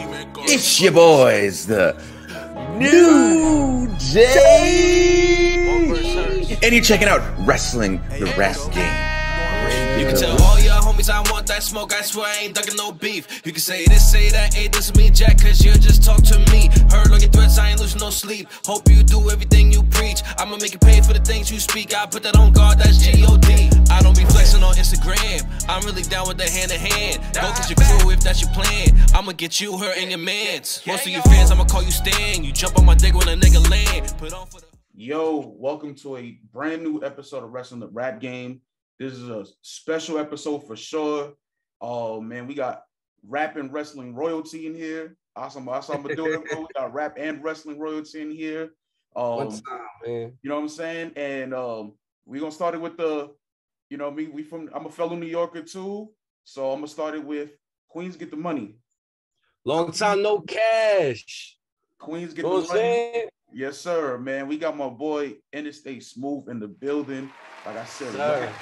It's your boys, the New Day. And you're checking out Wrestling the Rap Game. You can tell all your homies I want that smoke. I swear I ain't ducking no beef. You can say this, say that, hey, this me Jack, cause you just talk to me. Heard all your threats, I ain't losing no sleep. Hope you do everything you preach. I'ma make you pay for the things you speak. I put that on guard, that's G-O-D. I don't be flexing on Instagram. I'm really down with the hand in hand. Go get your crew if that's your plan. I'ma get you her and your mans. Most of your fans, I'ma call you Stan. You jump on my dick when a nigga land. Put on for the. Yo, welcome to a brand new episode of Wrestling the Rap Game. This is a special episode for sure. Oh man, we got rap and wrestling royalty in here. Awesome, that's what I'm doing. bro. We got rap and wrestling royalty in here. Um, One time, man. you know what I'm saying? And um, we're gonna start it with the, you know, me. We from I'm a fellow New Yorker too, so I'm gonna start it with Queens get the money. Long time no cash. Queens get You know the money. saying? Yes, sir, man. We got my boy Interstate Smooth in the building. Like I said,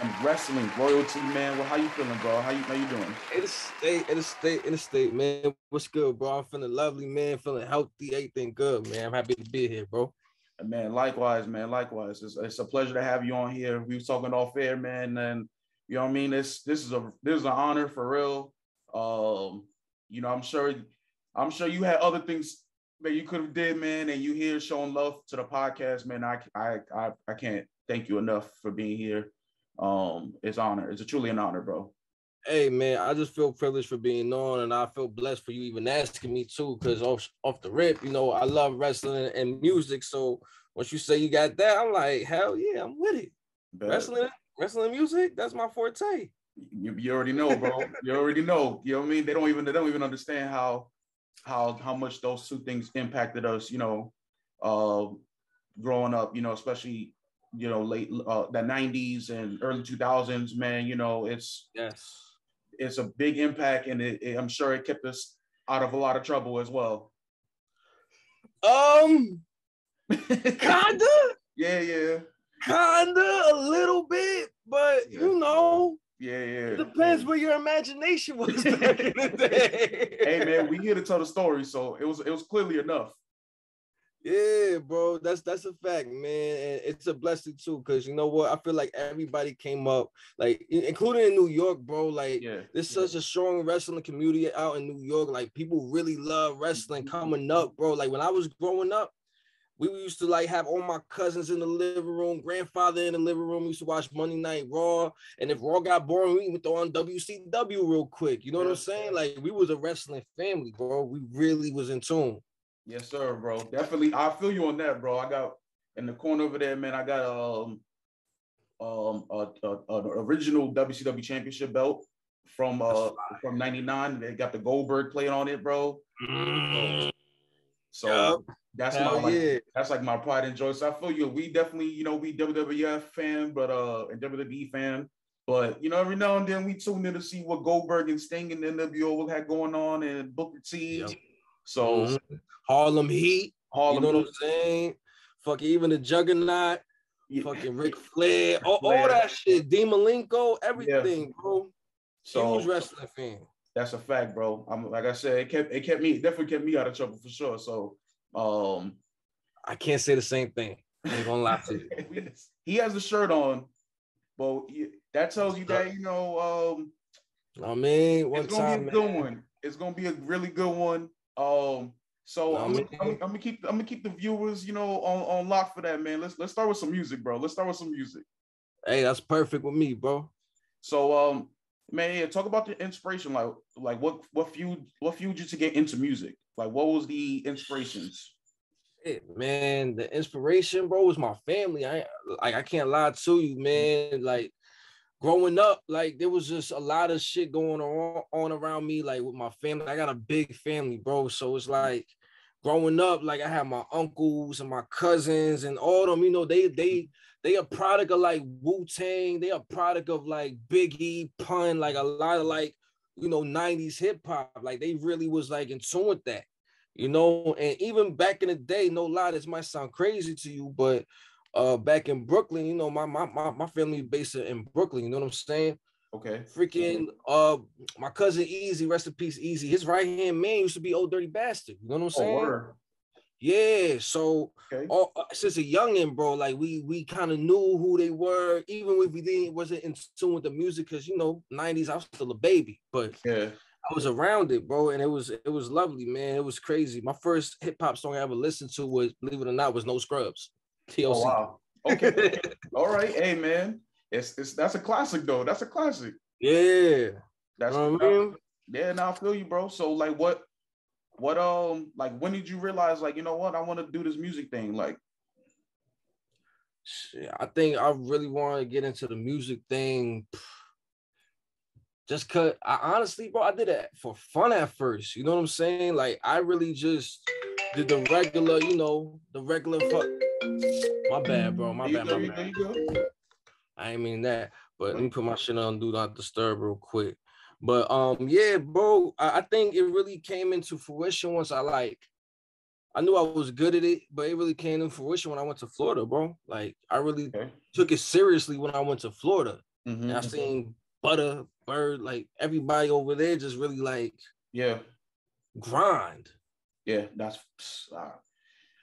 and wrestling royalty, man. Well, how you feeling, bro? How you how you doing? In the state, in the state, in the state, man. What's good, bro? I'm feeling lovely, man. Feeling healthy, everything good, man. I'm happy to be here, bro. Man, likewise, man. Likewise. It's, it's a pleasure to have you on here. We was talking off air, man, and you know what I mean. This this is a this is an honor for real. Um, you know, I'm sure I'm sure you had other things that you could have did, man, and you here showing love to the podcast, man. I I I, I can't thank you enough for being here. Um, it's honor. It's a truly an honor, bro. Hey, man, I just feel privileged for being on, and I feel blessed for you even asking me too. Cause off off the rip, you know, I love wrestling and music. So once you say you got that, I'm like, hell yeah, I'm with it. Bet. Wrestling, wrestling music, that's my forte. you, you already know, bro. you already know. You know what I mean? They don't even they don't even understand how how how much those two things impacted us. You know, uh, growing up. You know, especially you know late uh, the '90s and early 2000s. Man, you know, it's Yes. it's a big impact, and it, it- I'm sure it kept us out of a lot of trouble as well. Um, kinda. yeah, yeah, Kinda a little bit, but Yeah. you know, yeah, yeah. it depends where your imagination was back in the day. Hey man, we here to tell the story, so it was it was clearly enough. Yeah, bro, that's that's a fact, man, and it's a blessing too, because you know what, I feel like everybody came up, like including in New York, bro, like. Yeah, There's such a strong wrestling community out in New York. Like people really love wrestling mm-hmm. coming up, bro. Like when I was growing up, we used to like have all my cousins in the living room, grandfather in the living room. We used to watch Monday Night Raw, and if Raw got boring, we would throw um, on WCW real quick. You know what I'm saying? Like we was a wrestling family, bro. We really was in tune. Yes, sir, bro. Definitely, I feel you on that, bro. I got in the corner over there, man. I got um um a, a, a original WCW championship belt from uh from '99. They got the Goldberg playing on it, bro. So Yup. that's Hell my like, that's like my pride and joy. So I feel you. We definitely, you know, we WWF fan, but uh, and WWE fan. But you know, every now and then we tune in to see what Goldberg and Sting and the NWO had going on and Booker T. Yep. So Mhm. Harlem Heat. Harlem, You know what I'm saying? Fucking even the Juggernaut. Yeah. fucking Ric Flair, all, all that shit, Dean Malenko, everything, bro. So Huge wrestling fan. that's a fact, bro. I'm like I said, it kept it kept me definitely kept me out of trouble for sure. So um I can't say the same thing. I ain't gonna lie to you. he has the shirt on, but that tells you that you know um I mean, one it's gonna time, be a good man. one. It's gonna be a really good one. Um, so Nah, I'm, gonna. I'm, I'm gonna keep I'm gonna keep the viewers, you know, on, on lock for that, man. Let's let's start with some music, bro. Let's start with some music. Hey, that's perfect with me, bro. So um, man, yeah, talk about the inspiration, like like what what fueled what fueled you to get into music? Like what was the inspirations? Shit, man, the inspiration, bro, was my family. I like I can't lie to you, man. Like growing up, like there was just a lot of shit going on, on around me, like with my family. I got a big family, bro. So it's like growing up, like I had my uncles and my cousins and all them, you know, they they they a product of like Wu-Tang, they a product of like Biggie, Pun, like a lot of like, you know, 90s hip hop. Like they really was like in tune with that you know and even back in the day no lie this might sound crazy to you but uh back in brooklyn you know my my my, my family based in brooklyn you know what i'm saying Okay. Freaking uh my cousin Easy, rest in peace, Easy. His right hand man used to be Ol' Dirty Bastard. You know what I'm Oh, saying? word. Yeah. So Okay. all, uh, since a youngin, bro, like we we kind of knew who they were, even if we didn't wasn't in tune with the music, because you know, 90s, I was still a baby, but Yeah. I was around it, bro, and it was it was lovely, man. It was crazy. My first hip hop song I ever listened to was, believe it or not, was No Scrubs. TLC. Oh wow. Okay. okay. All right. Hey man. It's it's that's a classic though. That's a classic. Yeah. That's You know what I mean? yeah, now I feel you, bro. So like what what um like when did you realize like you know what I want to do this music thing? Like I think I really want to get into the music thing. Just cause I honestly, bro, I did it for fun at first. You know what I'm saying? Like I really just did the regular, you know, the regular fuck. My bad, bro. My you bad, go, my bad. go, you go. I ain't mean that, but let me put my shit on do not disturb real quick. But um, yeah, bro, I, I think it really came into fruition once I like I knew I was good at it, but it really came into fruition when I went to Florida, bro. Like I really Okay. took it seriously when I went to Florida. Mhm. And I seen Butter, Bird, like everybody over there just really like Yeah. grind. Yeah, that's uh,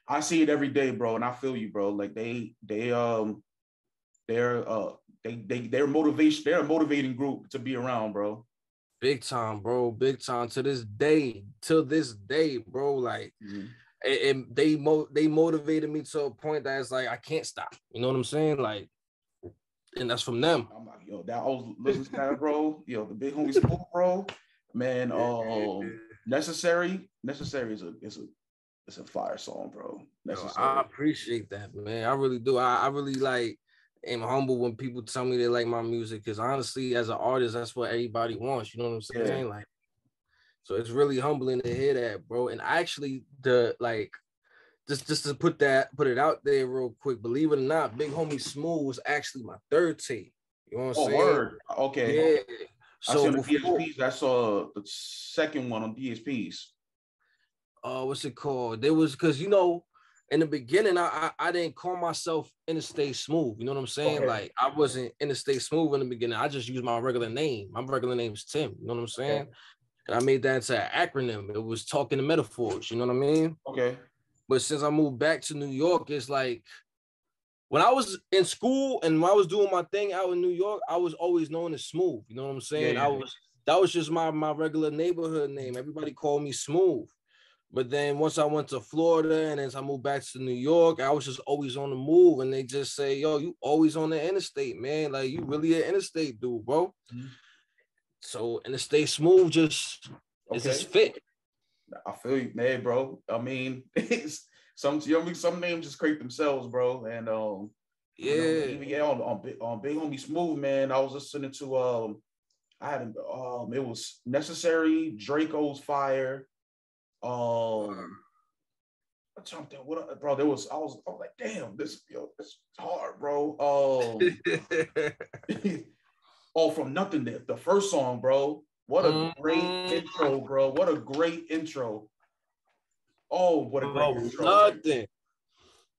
I see it every day, bro, and I feel you, bro. Like they they um they're uh they they they're motivation they're a motivating group to be around, bro. Big time, bro. Big time to this day. To this day, bro. Like Mhm. and, and they mo they motivated me to a point that it's like I can't stop. You know what I'm saying? Like, and that's from them. I'm like, yo, that I was listening to that, bro. Yo, the big homie school, bro. Man, um, necessary, necessary is a is a it's a fire song, bro. Yo, I appreciate that, man. I really do. I, I really like am humble when people tell me they like my music because honestly, as an artist, that's what everybody wants. You know what I'm Yeah. saying? Like, so it's really humbling to hear that, bro. And actually, the like, just just to put that put it out there real quick. Believe it or not, Big Homie Smooth was actually my third tape. You know what I'm oh, saying? word. Okay. Yeah. I So the before, DSPs. That's uh the second one on DSPs. Uh, what's it called? There was because you know, in the beginning, I, I I didn't call myself Interstate Smooth. You know what I'm saying? Okay. Like I wasn't Interstate Smooth in the beginning. I just used my regular name. My regular name is Tim. You know what I'm saying? And I made that into an acronym. It was talking to metaphors. You know what I mean? Okay. But since I moved back to New York, it's like when I was in school and when I was doing my thing out in New York, I was always known as Smooth. You know what I'm saying? Yeah, I was that was just my my regular neighborhood name. Everybody called me Smooth. But then once I went to Florida and as I moved back to New York, I was just always on the move. And they just say, yo, you always on the interstate, man. Like you really an interstate dude, bro. Mhm. So interstate smooth just Okay. just fit. I feel you, man, bro. I mean, it's some you know, what I mean, some names just create themselves, bro. And um, you know, Yeah. even, yeah, on, on Big on Big Homie Smooth, man. I was listening to um, I had um, it was necessary Draco's Fire. Um, I jumped in. What, bro? There was I was I was like, damn, this yo, this is hard, bro. Um, oh, from nothing. The, the first song, bro. What a great Mhm. intro, bro. What a great intro. Oh, what a great Bro, intro. nothing.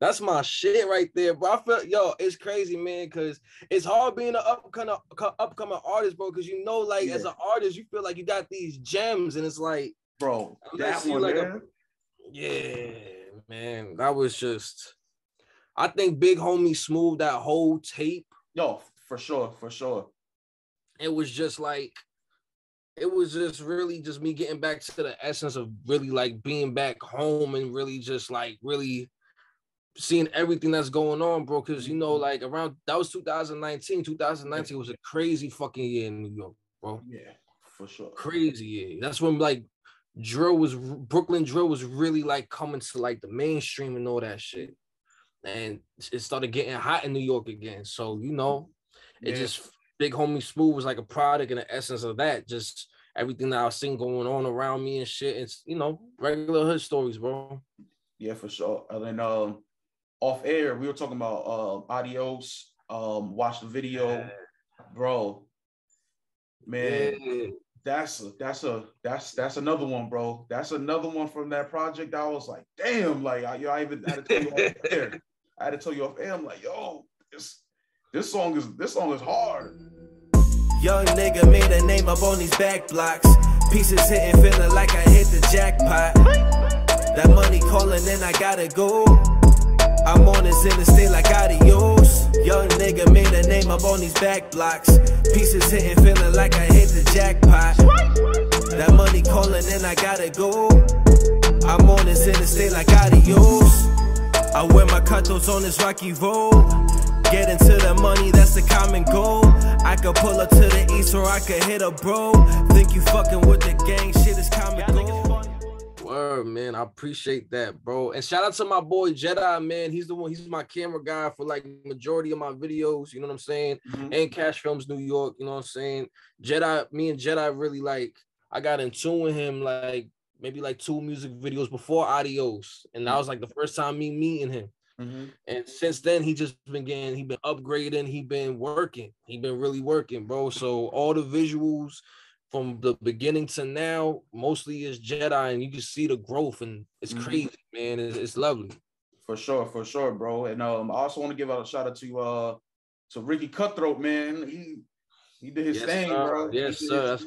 That's my shit right there, bro. I feel yo, it's crazy, man, because it's hard being an upcoming upcoming artist, bro. Because you know, like as an artist, you feel like you got these gems, and it's like, Bro, that one like a- yeah, man, that was just. I think Big Homie Smooth that whole tape. Yo, for sure, for sure. It was just like, it was just really just me getting back to the essence of really like being back home and really just like really seeing everything that's going on, bro. Because you know, mm-hmm. like around that was 2019. 2019 was a crazy fucking year in New York, bro. Yeah, for sure. Crazy year. That's when like drill was Brooklyn drill was really like coming to like the mainstream and all that shit. And it started getting hot in New York again. So you know, it Yeah. just big homie smooth was like a product and the essence of that. Just everything that I was seeing going on around me and shit. It's you know, regular hood stories, bro. Yeah, for sure. And then um off air, we were talking about uh adios. Um, watch the video, bro. Man, Yeah. That's a that's a that's that's another one, bro. That's another one from that project. I was like, damn, like I, yo, I even had to tell you off air. I had to tell you off air. I'm like, yo, this this song is this song is hard. Young nigga made a name up on these back blocks. Pieces hitting, feeling like I hit the jackpot. That money calling, and I gotta go. I'm on this interstate like adios. Young nigga made a name up on these back blocks. Pieces hitting, feeling like I hit the jackpot. That money calling, and I gotta go. I'm on this interstate like adios. I wear my cutthroats on this rocky road. Get into the money, that's the common goal. I could pull up to the east or I could hit a bro. Think you fucking with the gang, shit is common gold. Word, man. I appreciate that, bro. And shout out to my boy Jedi, man. He's the one, he's my camera guy for like majority of my videos, you know what I'm saying? Mhm. And Cash Films New York, you know what I'm saying? Jedi, me and Jedi really like I got in tune with him like maybe like two music videos before Adios. And that was like the first time me meeting him. Mhm. And since then, he just been getting, he been upgrading, he been working, he been really working, bro. So all the visuals from the beginning to now, mostly is Jedi, and you can see the growth, and it's Mhm. crazy, man. It's, it's lovely. For sure, for sure, bro. And um, I also want to give out a shout out to uh to Ricky Cutthroat, man. He he did his Yes, thing, sir. bro. Yes, sir. That's-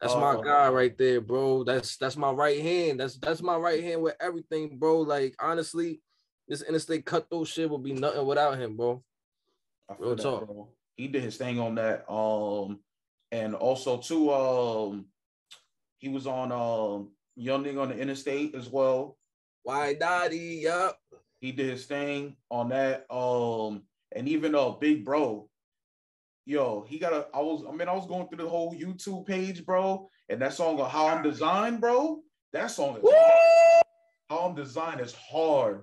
That's Oh. my guy right there, bro. That's that's my right hand. That's that's my right hand with everything, bro. Like honestly, this interstate cutthroat shit would be nothing without him, bro. I feel Real that, talk. bro. He did his thing on that. Um, and also too, um, he was on um Young Nigga on the Interstate as well. Why Dottie? Yup. He did his thing on that. Um, and even uh Big Bro, yo, he got a. I was, I mean, I was going through the whole YouTube page, bro, and that song of How I'm Designed, bro. That song is How I'm Designed is hard.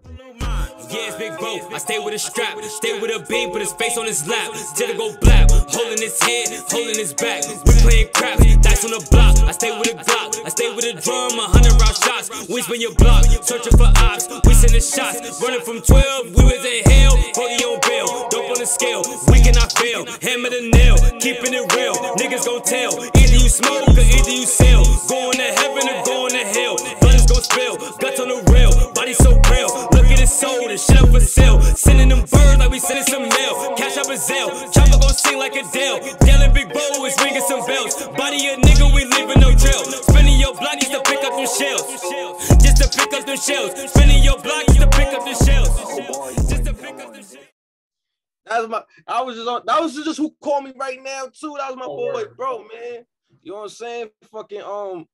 Yeah, it's big bro. I stay with a strap, stay with a beam, put his face on his lap. Till it go black, holding his head, holding his back. We playing craps, dice on the block. I stay with a Glock, I stay with a drum, a hundred round shots. We spin your block, searching for ops. We sending shots, running from 12. We was in hell, Cody on bail, dope on the scale. We cannot fail, hammer the nail, keeping it real. Niggas gon' tell, either you smoke or either you sell. Going to heaven or going to hell. Blood is gon' spill, guts on the rail, body so real. Look at his soul, this shit up for sale. Sending them birds like we sending some mail. Cash up a Zelle, chopper gon' sing like Adele. Yelling big bow is ringing some bells. Body a nigga, we leaving no trail. Spinning your block just to pick up them shells. Just to pick up them shells. Spinning your block just to pick up them shells. Just to pick up them shells. That's my. I was just on. That was just who called me right now too. That was my Oh, boy, word. bro, man. You know what I'm saying? Fucking um,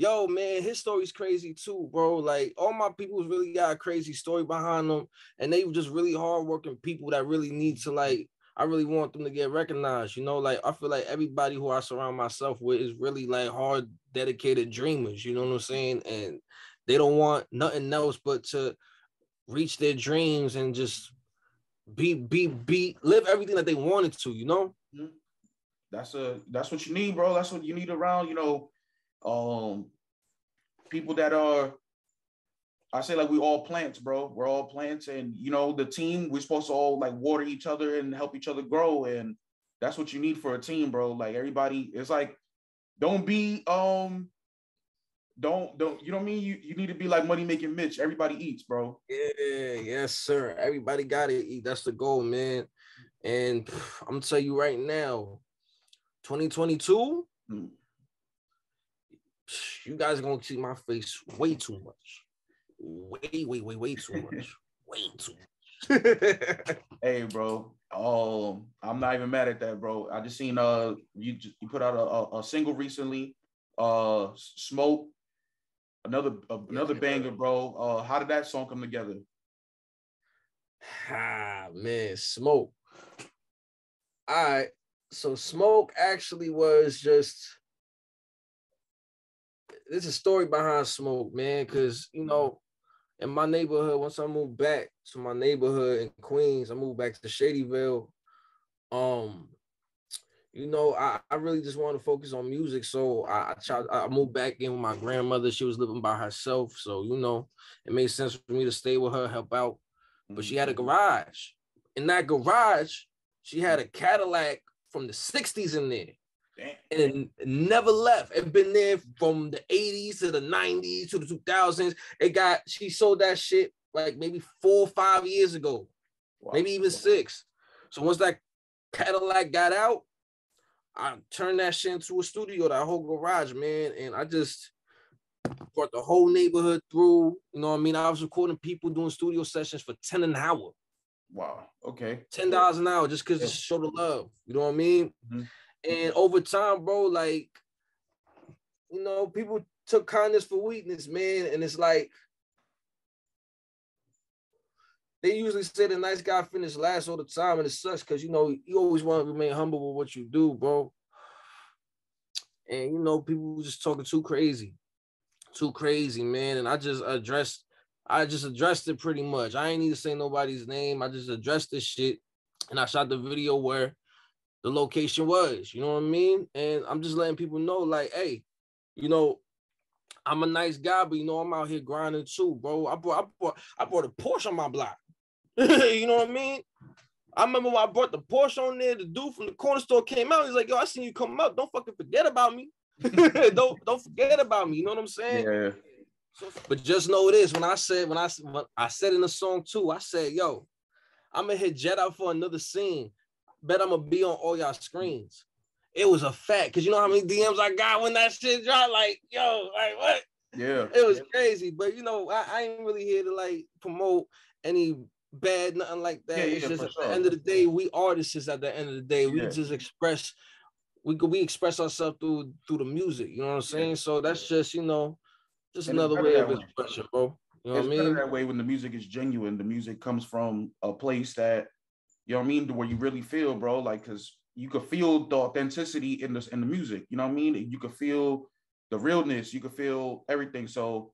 yo, man, his story's crazy too, bro. Like all my people's really got a crazy story behind them, and they just really hardworking people that really need to like. I really want them to get recognized. You know, like I feel like everybody who I surround myself with is really like hard, dedicated dreamers. You know what I'm saying? And they don't want nothing else but to reach their dreams and just be be be live everything that they wanted to, you know? That's a that's what you need, bro. That's what you need around, you know, um people that are I say like we all plants, bro. We're all plants and you know the team we're supposed to all like water each other and help each other grow and that's what you need for a team, bro. Like everybody it's like don't be um don't don't you know what I mean? You you need to be like money making Mitch. Everybody eats, bro. Yeah, yes, sir. Everybody got to eat. That's the goal, man. And pff, I'm gonna tell you right now, 2022, Mm. You guys are gonna see my face way too much. Way, way, way, way too much. way too much. Hey, bro. Um, I'm not even mad at that, bro. I just seen uh you you put out a, a, a single recently, uh, smoke, another another Yeah. banger, bro. Uh, how did that song come together? Ah man, smoke. All right. So smoke actually was just there's a story behind smoke, man. Cause you know, in my neighborhood, once I moved back to my neighborhood in Queens, I moved back to Shadyville. Um, you know, I, I really just want to focus on music. So I I, tried, I moved back in with my grandmother. She was living by herself. So, you know, it made sense for me to stay with her, help out but she had a garage. In that garage, she had a Cadillac from the 60s in there. Damn. And it never left. It been there from the 80s to the 90s to the 2000s. It got she sold that shit like maybe four or five years ago, Wow. maybe even six. So once that Cadillac got out, I turned that shit into a studio, that whole garage, man. And I just brought the whole neighborhood through. You know what I mean? I was recording people doing studio sessions for 10 an hour. Wow. Okay. ten dollars an hour just because Yeah. to show the love. You know what I mean? Mhm. And over time, bro, like you know, people took kindness for weakness, man. And it's like they usually say the nice guy finished last all the time, and it sucks because you know you always want to remain humble with what you do, bro. And you know, people just talking too crazy, too crazy, man. And I just addressed, I just addressed it pretty much. I ain't need to say nobody's name. I just addressed this shit, and I shot the video where the location was. You know what I mean? And I'm just letting people know, like, hey, you know, I'm a nice guy, but you know, I'm out here grinding too, bro. I brought, I brought, I brought a Porsche on my block. you know what I mean? I remember when I brought the Porsche on there, the dude from the corner store came out. He's like, yo, I seen you come up. Don't fucking forget about me. don't don't forget about me. You know what I'm saying? Yeah. But just know this: when I said when I when I said in the song too, I said, "Yo, I'm gonna hit Jet out for another scene. Bet I'm gonna be on all y'all screens." It was a fact, cause you know how many DMs I got when that shit dropped. Like, yo, like what? Yeah. It was crazy. But you know, I, I ain't really here to like promote any bad, nothing like that. Yeah, it's yeah, just at sure. the end of the day, we artists. At the end of the day, we Yeah. just express. We could we express ourselves through through the music. You know what I'm saying? So that's just you know, just And another way of way. expression, bro. You know it's what I mean? that way when the music is genuine. The music comes from a place that you know what I mean, to where you really feel, bro. Like, cause you could feel the authenticity in the in the music. You know what I mean? You could feel the realness. You could feel everything. So,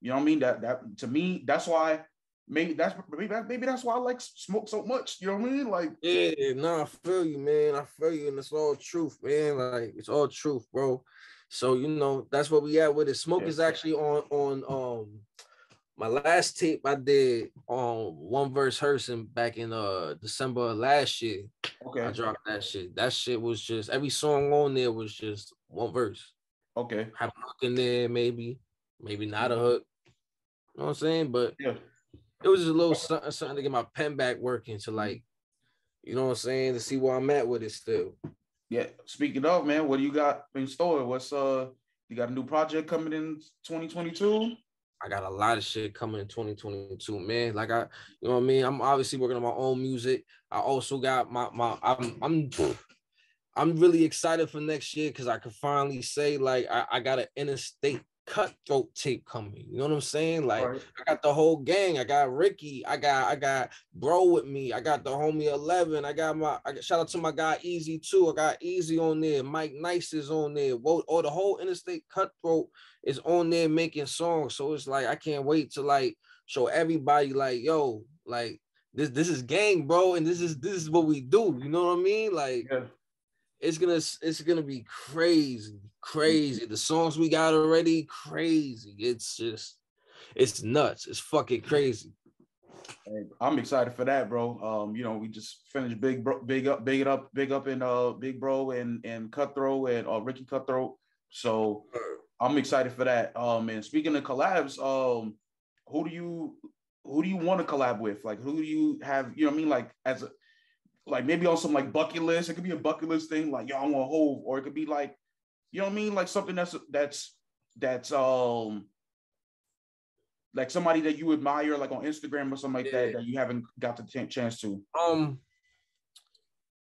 you know what I mean? That that to me, that's why maybe that's maybe that, maybe that's why I like smoke so much. You know what I mean? Like, Yeah, no, I feel you, man. I feel you, and it's all truth, man. Like it's all truth, bro. So you know that's what we at with it. Smoke Yeah. is actually on on um my last tape I did on one verse Herson back in uh December of last year. okay, I dropped that shit. That shit was just every song on there was just one verse. okay, Have a hook in there, maybe, maybe not a hook. You know what I'm saying? But yeah, it was just a little something, something to get my pen back working to like, you know what I'm saying, to see where I'm at with it still. yeah. Speaking of man, what do you got in store? What's uh, you got a new project coming in 2022? I got a lot of shit coming in 2022, man. Like I, you know what I mean. I'm obviously working on my own music. I also got my my. I'm I'm I'm really excited for next year because I can finally say like I, I got an interstate cutthroat tape coming. You know what I'm saying? Like Right. I got the whole gang. I got Ricky. I got I got bro with me. I got the homie Eleven. I got my I got, shout out to my guy Easy too. I got Easy on there. Mike Nice is on there. Or the whole Interstate Cutthroat is on there making songs. So it's like I can't wait to like show everybody like yo like this this is gang, bro, and this is this is what we do. You know what I mean? Like Yeah. it's gonna it's gonna be crazy, crazy. The songs we got already, crazy. It's just it's nuts. It's fucking crazy. Hey, I'm excited for that, bro. Um, you know, we just finished big bro, big up, big it up, big up in uh big bro and and Cutthroat and uh Ricky Cutthroat. So I'm excited for that. Um, and speaking of collabs, um, who do you who do you want to collab with? Like, who do you have? You know I mean? Like, as a like maybe on some like bucket list. It could be a bucket list thing, like yo, I want Hove, or it could be like, you know what I mean? Like something that's that's that's um like somebody that you admire, like on Instagram or something like that, Yeah. that you haven't got the ch- chance to. Um,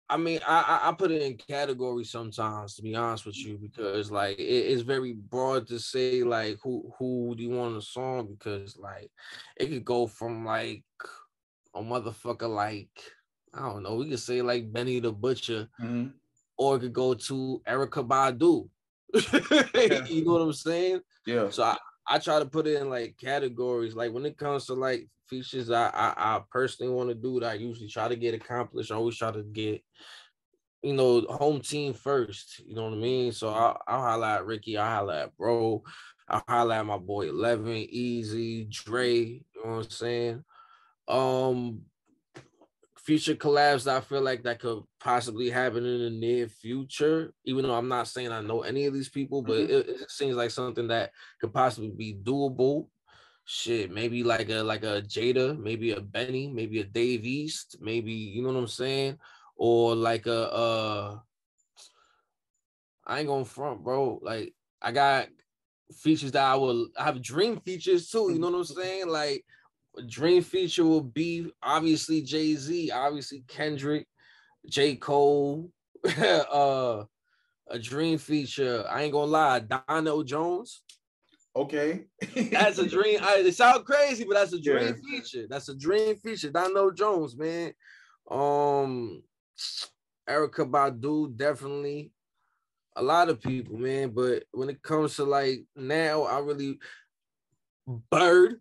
I mean, I, I I put it in categories sometimes, to be honest with you, because like it, it's very broad to say like who who do you want the song because like it could go from like a motherfucker like I don't know, we could say like Benny the Butcher, Mhm. Or it could go to Erykah Badu. you know what I'm saying? Yeah, So I, I try to put it in like categories. Like when it comes to like features, I I, I personally want to do that. I usually try to get accomplished. I always try to get, you know, home team first. You know what I mean? So I'll, I'll at Ricky. I'll at Bro. I'll at my boy Eleven, Easy, Dre. You know what I'm saying? Um, future collabs that I feel like that could possibly happen in the near future. Even though I'm not saying I know any of these people, but Mhm. it, it seems like something that could possibly be doable. Shit, maybe like a like a Jada, maybe a Benny, maybe a Dave East, maybe you know what I'm saying, or like a uh I ain't going front, bro. Like I got features that I will I have dream features too. You know what I'm saying? Like dream feature will be obviously Jay Z, obviously Kendrick, J Cole. uh, a dream feature. I ain't gonna lie, Donell Jones. Okay. That's a dream. I, it sounds crazy, but that's a dream Yeah. feature. That's a dream feature. Donell Jones, man. Um, Erykah Badu, definitely. A lot of people, man. But when it comes to like now, I really Bird,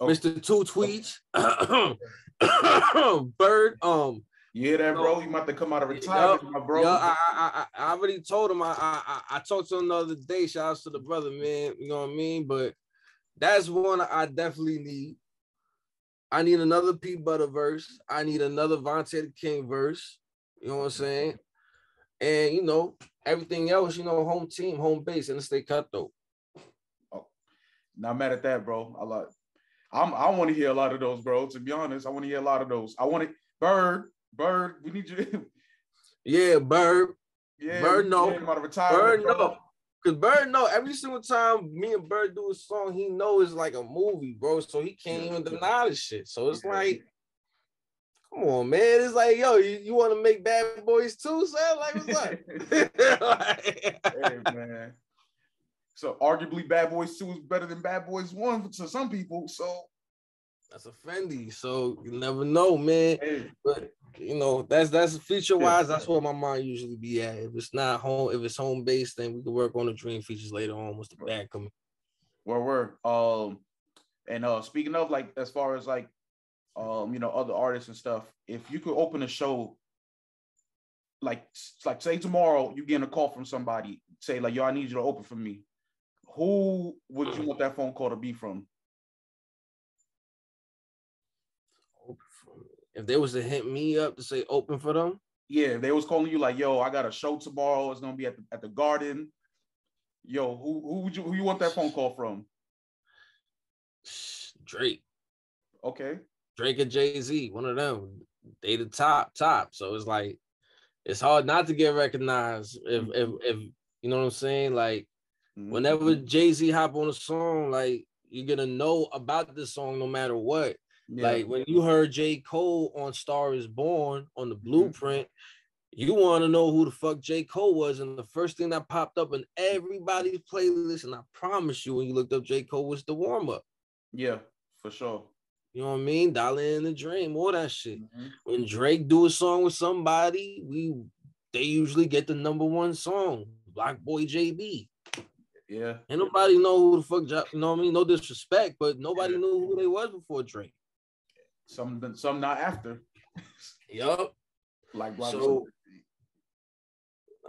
Oh. Mr. Two Tweets, Bird. Um, You hear that, bro? You might have to come out of retirement, my bro. yeah, I, I, I, I already told him. I, I, I- talked to him the other day. Shout outs to the brother, man. You know what I mean? But that's one I definitely need. I need another P Butter verse. I need another Vontae King verse. You know what I'm saying? And you know everything else. You know, home team, home base, and stay cut though. Not mad at that, bro. I like. I'm. I want to hear a lot of those, bro. To be honest, I want to hear a lot of those. I want to. Bird, Bird. We need you. Yeah, Bird. yeah, Bird, no. need him out of Bird, bro. no. Cause Bird know every single time me and Bird do a song, he know it's like a movie, bro. So he can't even deny the shit. So it's like, come on, man. It's like, yo, you, you want to make bad boys too, son? Like, what's up? Like- hey, man. So arguably, Bad Boys Two is better than Bad Boys One to some people. So That's a Fendi. So you never know, man. hey, But you know, that's that's feature wise. That's where my mind usually be at. If it's not home, if it's home based, then we can work on the dream features later on. What's the bag coming? where we're um, and uh, speaking of like as far as like um, you know, other artists and stuff. If you could open a show, like like say tomorrow you getting a call from somebody, say like yo, I need you to open for me. Who would you want that phone call to be from? If they was to hit me up to say open for them, Yeah, if they was calling you like, yo, I got a show tomorrow. It's gonna be at the at the garden. Yo, who who would you who you want that phone call from? Drake, Okay. Drake and Jay Z, one of them. They the top top. So it's like it's hard not to get recognized if if if you know what I'm saying. Like Mhm. whenever Jay Z hop on a song, like you're gonna know about the song no matter what. Yeah. Like when you heard J. Cole on Star is Born on the blueprint, you want to know who the fuck J. Cole was. And the first thing that popped up in everybody's playlist, and I promise you, when you looked up J. Cole, was the warm up. yeah, for sure. You know what I mean? Dollar and a Dream, all that shit. Mhm. When Drake do a song with somebody, we they usually get the number one song. BlocBoy JB. Yeah. And nobody know who the fuck, you know what I mean? No disrespect, but nobody Yeah. knew who they was before Drake. Some some not after. Yup. Like So-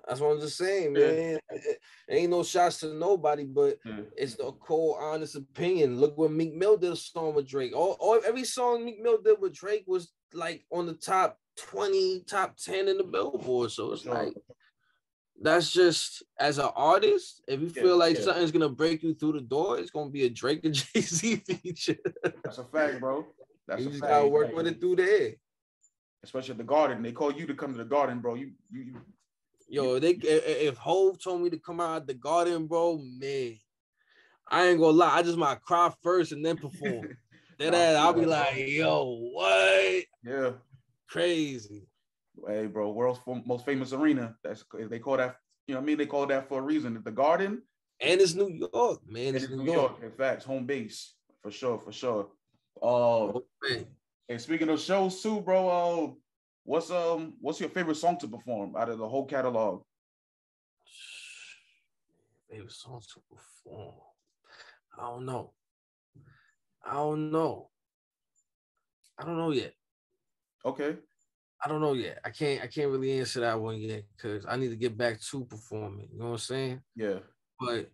That's what I'm just saying, Yeah. man. It- ain't no shots to nobody, but Yeah. it's the cold, honest opinion. Look what Meek Mill did a song with Drake. All, all every song Meek Mill did with Drake was like on the top 20, top 10 in the billboard. So it's Sure. like that's just as an artist, if you Yeah, feel like yeah. something's gonna break you through the door, it's gonna be a Drake and Jay-Z feature. That's a fact, bro. That's you just fact. gotta work with it through the there. Especially at the garden. They call you to come to the garden, bro. You you, you Yo, they i- if Hove told me to come out the garden, bro, man, I ain't gonna lie. I just might cry first and then perform. Then I'll be like, yo, what? yeah. Crazy. Hey, bro, world's most famous arena. That's they call that. You know, what I mean, they call that for a reason. The Garden, And it's New York, man. It's it's New, New York. York. In fact, home base for sure, for sure. Man. and speaking of shows too, bro. Uh, what's um, what's your favorite song to perform out of the whole catalog? Favorite songs to perform. I don't know. I don't know. I don't know yet. Okay, I don't know yet. I can't I can't really answer that one yet because I need to get back to performing. You know what I'm saying? yeah, but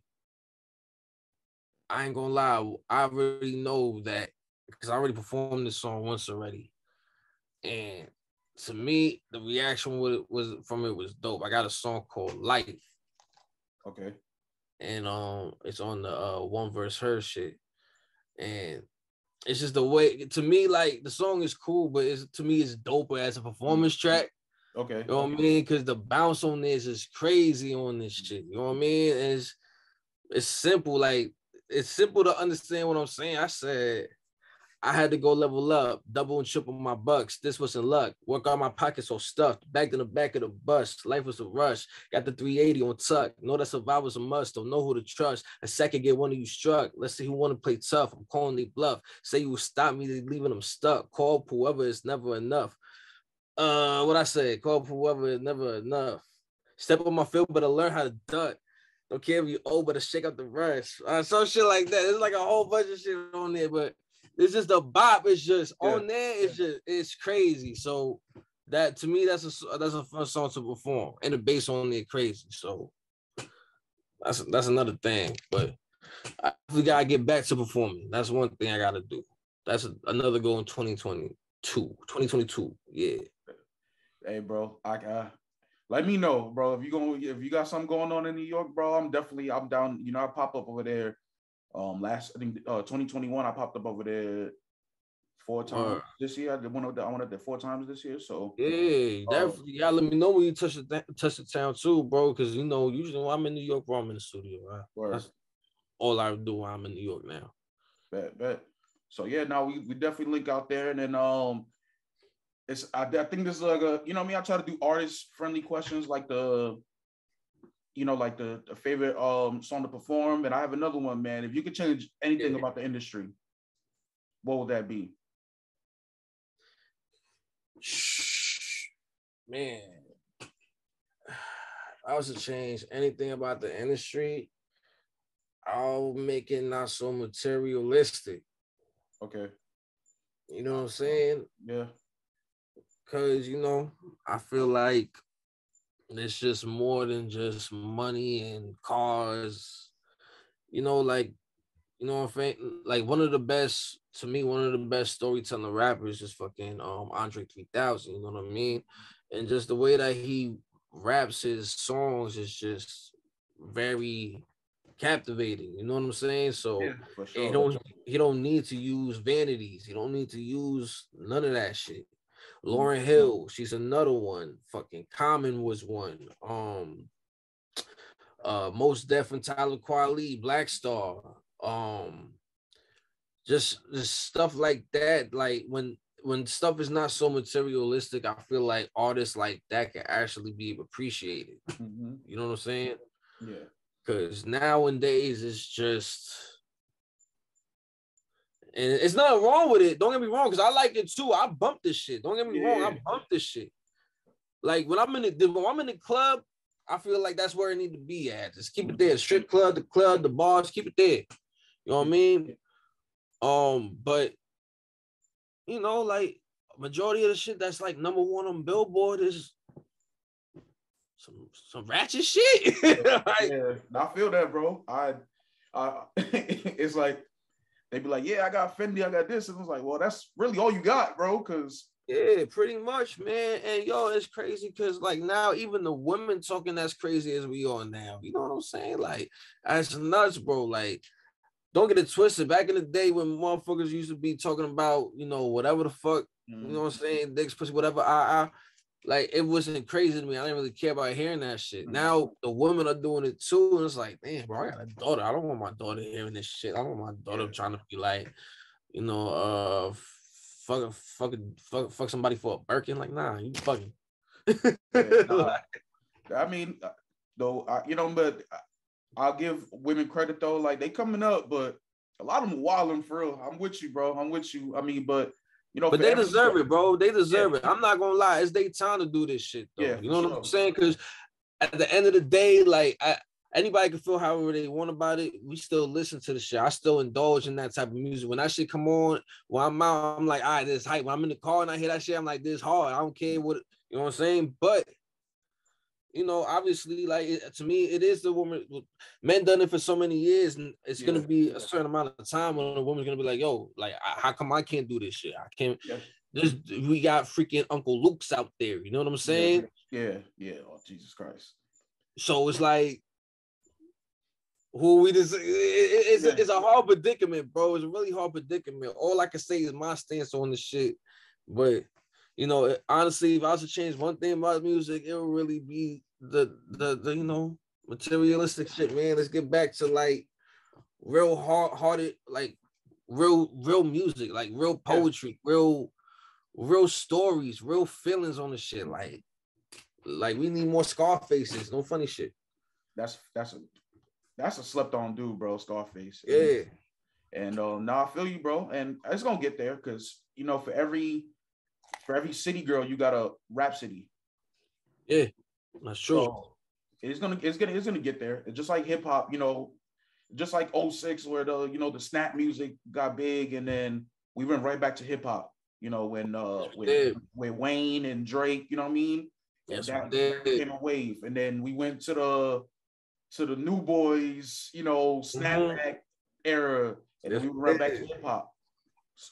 I ain't gonna lie, I already know that because I already performed this song once already, and to me, the reaction was was from it was dope. I got a song called Life, okay, and um, it's on the uh one verse her shit, and it's just the way to me like the song is cool, but it's to me it's doper as a performance mm-hmm. track. Okay. You know what I mean? Because the bounce on this is crazy on this shit. You know what I mean? And it's it's simple. Like it's simple to understand what I'm saying. I said I had to go level up, double and triple my bucks. This was in luck. Work out my pockets so stuffed. Back in the back of the bus. Life was a rush. Got the 380 on tuck. Know that survival's a must. Don't know who to trust. A second get one of you struck. Let's see who want to play tough. I'm calling the bluff. Say you stop me, leaving them stuck. Call whoever is never enough. Uh, what I say? Call whoever is never enough. Step on my field, but I learn how to duck. Don't care if you old, but to shake up the rush. Uh, some shit like that. There's like a whole bunch of shit on there, but it's just the bop. It's just Yeah. on there. It's just it's crazy. So that to me, that's a that's a fun song to perform, and the bass on there crazy. So that's that's another thing. But I, we gotta get back to performing. That's one thing I gotta do. That's another goal in 2022. 2022. Yeah. Hey, bro, I uh, let me know, bro. If you going if you got something going on in New York, bro, I'm definitely I'm down. You know, I pop up over there. Um, last I think uh 2021, I popped up over there four times this year. I did one of the I went up there four times this year. So Yeah, Oh. definitely. Gotta let me know when you touch the th- touch the town too, bro. Because you know, usually when I'm in New York, bro, I'm in the studio. Right? word. That's all I do when I'm in New York now. Bet, bet. So yeah, now we, we definitely link out there, and then um, it's I, I think this is like a you know I mean I try to do artist friendly questions like the, you know like the, the favorite um song to perform, and I have another one, man. If you could change anything about the industry, what would that be? Man, I was to change anything about the industry, I'll make it not so materialistic. Okay, You know what I'm saying? yeah, Cause you know, I feel like it's just more than just money and cars. You know, like you know, what I'm saying? like one of the best to me, one of the best storytelling rappers is fucking um Andre 3000. You know what I mean? And just the way that he raps his songs is just very captivating. You know what I'm saying? So yeah, for he don't he don't need to use vanities. He don't need to use none of that shit. Lauryn Hill, she's another one. Fucking Common was one. Um uh Mos Def and Talib Kweli, Black Star. Um just just stuff like that. Like when when stuff is not so materialistic, I feel like artists like that can actually be appreciated. Mhm. You know what I'm saying? Yeah, Cause nowadays it's just and it's nothing wrong with it. Don't get me wrong, because I like it too. I bump this shit. Don't get me wrong, I bump this shit. Like when I'm in the when I'm in the club, I feel like that's where I need to be at. Just keep it there. Strip club, the club, the bars, keep it there. You know what I mean? Um, but you know, like majority of the shit that's like number one on Billboard is some some ratchet shit. Like, yeah. I feel that, bro. I, I, it's like they be like, yeah, I got Fendi, I got this, and I was like, well, that's really all you got, bro, because Yeah, pretty much, man. And yo, it's crazy because like now even the women talking as crazy as we are now. You know what I'm saying? Like that's nuts, bro. Like, don't get it twisted. Back in the day when motherfuckers used to be talking about, you know, whatever the fuck, you mm-hmm. know what I'm saying, dicks, pussy, whatever. I, I like it wasn't crazy to me. I didn't really care about hearing that shit. Mhm. Now the women are doing it too, and it's like, damn, bro, I got a daughter. I don't want my daughter hearing this shit. I don't want my daughter Yeah. trying to be like, you know, uh, fuck, fuck, fuck, fuck somebody for a Birkin. Like, nah, you fucking. nah. I mean, uh, though, I, you know, but I'll give women credit though. Like they coming up, but a lot of them wilding for real. I'm with you, bro. I'm with you. I mean, but you know, but they deserve it, bro. They deserve Yeah. it. I'm not gonna lie. It's their time to do this shit, though. Yeah, you know what I'm saying? Because at the end of the day, like I, anybody can feel however they want about it. We still listen to the shit. I still indulge in that type of music. When that shit come on, when I'm out, I'm like, all right, this hype. When I'm in the car and I hear that shit, I'm like, this hard. I don't care what you know what I'm saying. But you know, obviously, like it, to me, it is the woman. Men done it for so many years, and it's gonna Yeah. be a certain amount of time when a woman's gonna be like, "Yo, like, I- how come I can't do this shit? I can't." Yeah. This we got freaking Uncle Luke's out there. You know what I'm saying? Yeah, yeah. Oh, Jesus Christ. So it's like, who we just it- it- it's, Yeah. a, it's a hard predicament, bro. It's a really hard predicament. All I can say is my stance on the shit, but you know, honestly, if I was to change one thing about music, it would really be the the the you know materialistic shit, man. Let's get back to like real hard hearted, like real real music, like real poetry, real real stories, real feelings on the shit. Like like we need more Scarfaces, no funny shit. That's that's a that's a slept on dude, bro. Scarface. Yeah, And uh, now I feel you, bro. And it's gonna get there because you know, for every for every city girl, you got a rap city. That's true. So it's gonna it's gonna it's gonna get there. It's just like hip hop, you know, just like 06 where the you know the snap music got big and then we went right back to hip hop, you know, when uh Yes, with, with Wayne and Drake, you know what I mean? Yes, that, we that did. became a wave. And then we went to the to the New Boyz, you know, snapback era, and then we we went back to hip hop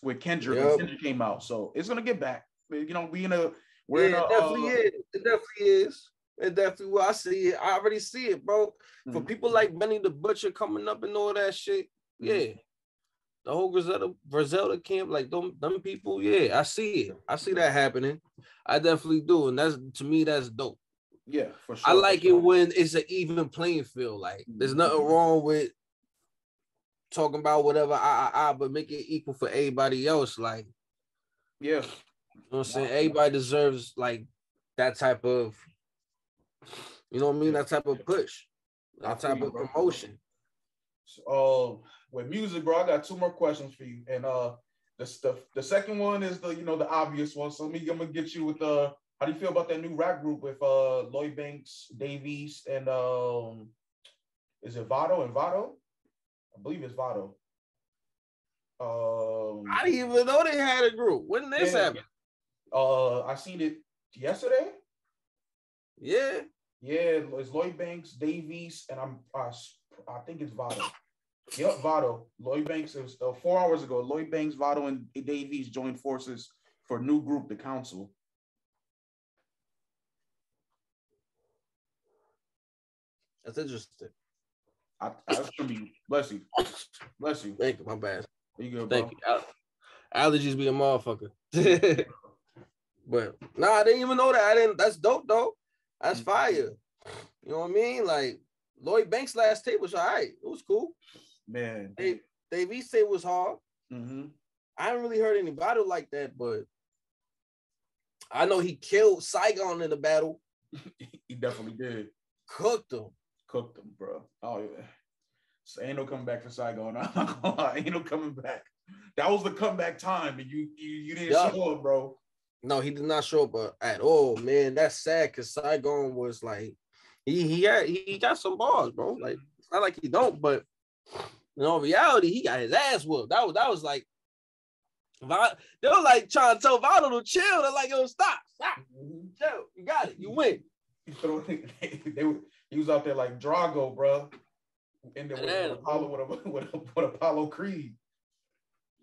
with Kendrick. Yep. Kendrick came out, so it's gonna get back. You know, we in a we're yeah, in it definitely uh, is. It definitely is. It definitely will. I see it. I already see it, bro. For Mhm. people like Benny the Butcher coming up and all that shit, Mhm. yeah. The whole Griselda, Griselda camp, like them, them people, yeah, I see it. I see that happening. I definitely do, and that's to me, that's dope. yeah, for sure. I for like it when it's an even playing field. Like there's nothing Mhm. wrong with talking about whatever I, I, I, but make it equal for everybody else. Like yeah. you know what I'm saying? Everybody deserves like that type of, you know what I mean? That type of push, that type of promotion. uh with music, bro, I got two more questions for you. And uh the stuff the second one is the you know the obvious one. So me, I'm gonna get you with uh how do you feel about that new rap group with uh Lloyd Banks, Dave East, and um is it Vado and Vado? I believe it's Vado. Um I didn't even know they had a group. When did this Yeah. happen? uh I seen it yesterday. Yeah. Yeah, it's Lloyd Banks, Dave East, and I'm I, I think it's Vado. Yep, Vado. Lloyd Banks. It was uh, four hours ago. Lloyd Banks, Vado, and Dave East joined forces for a new group, the Council. That's interesting. I, I gonna be bless you, bless you. Thank you. My bad. You good, Thank bro? you. Al- Allergies be a motherfucker. but nah, I didn't even know that. I didn't. That's dope though. That's Mm. fire. You know what I mean? Like Lloyd Banks' last tape was all right. It was cool. Man. Dave, Dave East tape was hard. hmm I haven't really heard anybody like that, but I know he killed Saigon in the battle, He definitely did. cooked him. Cooked them, bro. Oh yeah. So ain't no coming back for Saigon. I'm not gonna lie. Ain't no coming back. That was the comeback time, and you you, you didn't show up, bro. No, he did not show up uh, at all, man. That's sad because Saigon was like, he he had, he got some balls, bro. Like it's not like he don't, but in reality, he got his ass whooped. That was that was like, they were like trying to tell Vado to chill. They're like, yo, stop, stop, chill. You got it. You win. they, they were, he was out there like Drago, bro. And then with, with Apollo with, a, with, a, with Apollo Creed.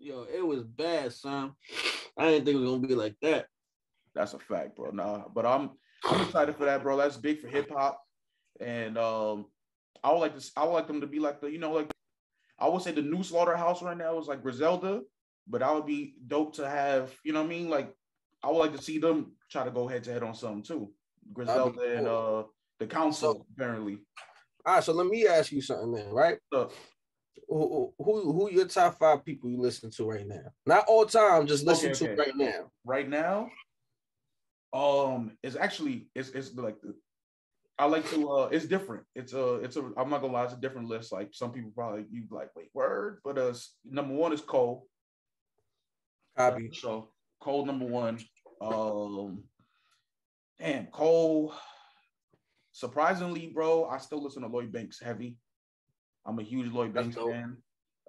Yo, it was bad, son. I didn't think it was gonna be like that. That's a fact, bro. Nah, but I'm I'm excited for that, bro. That's big for hip hop, and um, I would like to I would like them to be like the you know like I would say the new slaughterhouse right now is like Griselda, but I would be dope to have you know what I mean like I would like to see them try to go head to head on something too. Griselda and uh the council apparently. All right, so let me ask you something then, right? So, Who who who your top five people you listen to right now? Not all time, just listen Okay, to right now. right now, um, it's actually it's it's like I like to uh it's different. It's a it's a I'm not gonna lie, it's a different list. Like some people probably you like, wait, word, but uh number one is Cole. Copy. So Cole number one. Um damn Cole. Surprisingly, bro, I still listen to Lloyd Banks heavy. I'm a huge Lloyd Banks fan.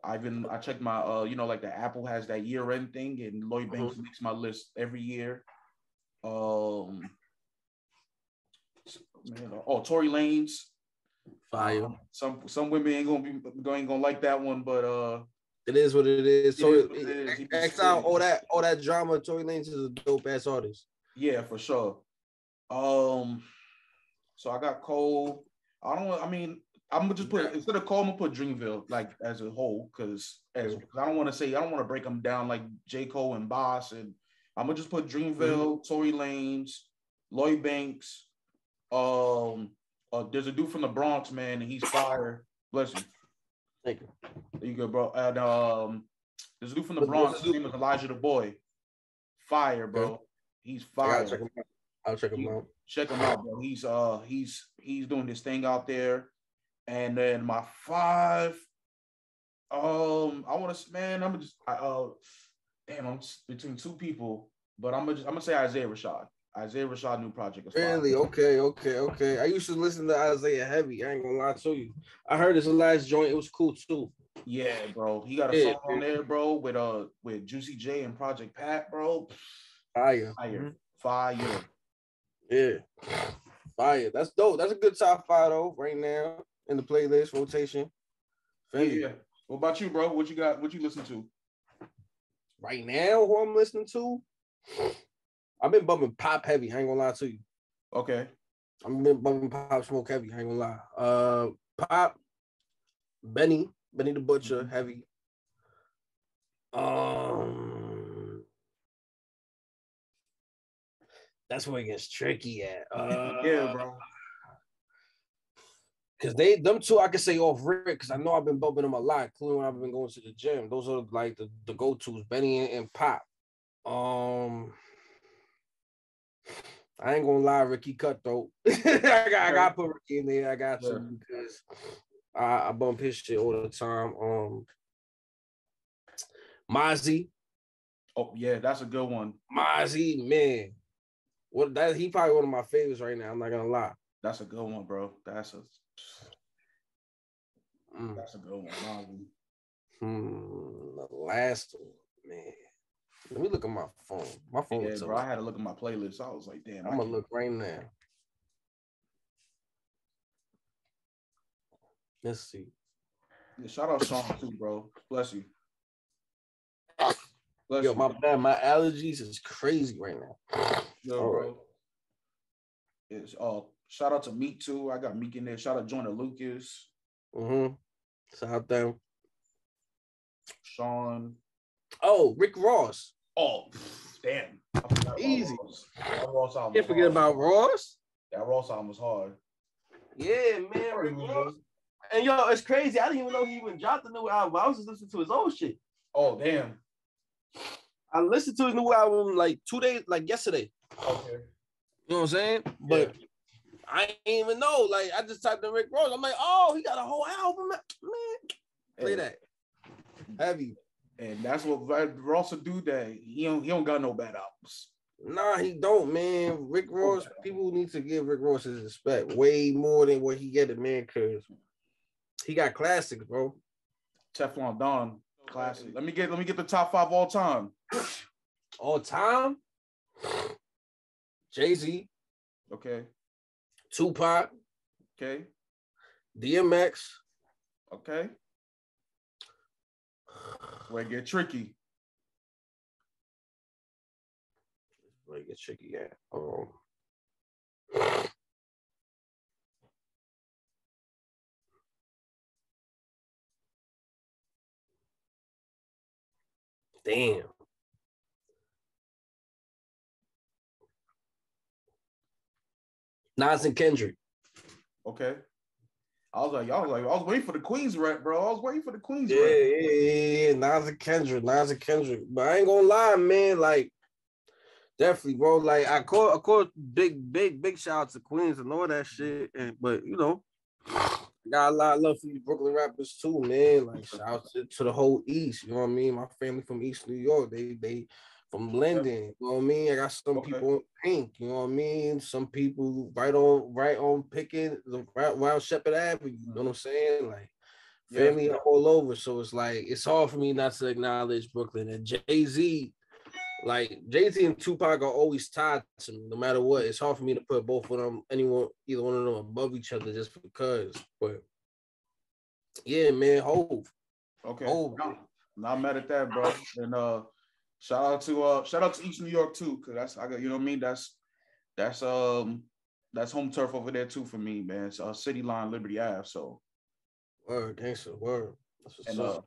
I've been I checked my uh you know like the Apple has that year end thing and Lloyd Mm-hmm. Banks makes my list every year. Um man, oh Tory Lanez. Fire. Um, some some women ain't gonna be ain't gonna like that one, but uh It is what it is. So it is. X out all that all that drama. Tory Lanez is a dope ass artist. Yeah, for sure. Um, so I got Cole. I don't. I mean, I'm gonna just put instead of Cole, I'm gonna put Dreamville like as a whole because as 'cause I don't want to say I don't want to break them down like J Cole and Bas and I'm gonna just put Dreamville, Tory Lanez, Lloyd Banks. Um, uh, there's a dude from the Bronx, man, and he's fire. Bless you. Thank you. There you go, bro. And um, there's a dude from the Bronx. His name is Elijah the Boy. Fire, bro. He's fire. gotta check him out. I'll check him out. check him out, bro. He's uh he's he's doing this thing out there. And then my five, um, I want to man, I'm gonna just I, uh damn, I'm s- between two people, but I'm gonna just I'm gonna say Isaiah Rashad. Isaiah Rashad new project is. Really? Okay, okay, okay. I used to listen to Isaiah Heavy. I ain't gonna lie to you. I heard his last joint. It was cool too. Yeah, bro. He got a Yeah, song on there, bro, with uh with Juicy J and Project Pat, bro. Fire. Fire, fire. Yeah. Fire. That's dope. That's a good top five though, right now in the playlist rotation. Yeah, yeah. What about you, bro? What you got? What you listen to? Right now, who I'm listening to, I've been bumping pop heavy. I ain't gonna lie to you. Okay. I've been bumping pop smoke heavy. I ain't gonna lie. Uh, pop, Benny, Benny the Butcher, heavy. Um, that's where it gets tricky at. Uh, Yeah, bro. Cause they them two I can say off rip because I know I've been bumping them a lot, including when I've been going to the gym. Those are like the, the go-tos, Benny and, and Pop. Um I ain't gonna lie, Ricky Cutthroat. I got I gotta put Ricky in there. I got to because I, I bump his shit all the time. Um Mozzy, Oh yeah, that's a good one. Mozzy, man. What that he probably one of my favorites right now. I'm not gonna lie. That's a good one, bro. That's a Mm. that's a good one. Hmm, the last one, man. Let me look at my phone. My phone. Yeah, bro. I had to look at my playlist. I was like, damn. I I'm gonna look right now. Let's see. Yeah, shout out Sean too, bro. Bless you. Bless Yo, you. my bad. My allergies is crazy right now. Yo, All bro. right. It's uh shout out to Meek too. I got Meek in there. Shout out Joyner Lucas, Mm-hmm. South down. Sean. Oh, Rick Ross. Oh, damn. I forgot about Easy. Ross. Ross album. Can't forget hard. about Ross. that Ross album was hard. Yeah, man, Rick Ross. And yo, it's crazy. I didn't even know he even dropped the new album. I was just listening to his old shit. Oh, damn. I listened to his new album like two days, like yesterday. Okay. You know what I'm saying? But I ain't even know. Like I just typed in Rick Ross. I'm like, oh, he got a whole album. Man, play Yeah. that. Heavy. And that's what Ross will do. That he don't he don't got no bad albums. Nah, he don't, man. Rick Ross, people need to give Rick Ross his respect way more than what he get it, man, because he got classics, bro. Teflon Don, classic. Let me get let me get the top five all time. All time. Jay-Z, Okay. Tupac, Okay. DMX. Okay. Where it get tricky. Where it gets tricky, yeah. Um, damn. Nas and Kendrick. Okay. I was like, I was like, I was waiting for the Queens rep, bro. I was waiting for the Queens Yeah, rep. yeah, yeah, yeah. Nas and Kendrick, Nas and Kendrick. But I ain't gonna lie, man. Like, definitely, bro. Like, I call, I call big, big, big shout out to Queens and all that shit. And but you know, got a lot of love for you Brooklyn rappers too, man. Like, shout out to, to the whole East. You know what I mean? My family from East New York. They, they from Linden. You know what I mean? I got some Okay. people in Pink. You know what I mean? Some people right on, right on picking right around Shepherd Avenue. You know what I'm saying? Like. Family all over, so it's like it's hard for me not to acknowledge Brooklyn and Jay Z. Like Jay Z and Tupac are always tied to me, no matter what. It's hard for me to put both of them, anyone, either one of them above each other, just because. But yeah, man, Hov. Okay. Oh, No, not mad at that, bro. And uh shout out to uh shout out to East New York too, cause that's I got you know what I mean. That's that's um that's home turf over there too for me, man. It's uh, City Line Liberty Ave. So Word, thanks gangster, word. That's what's and up.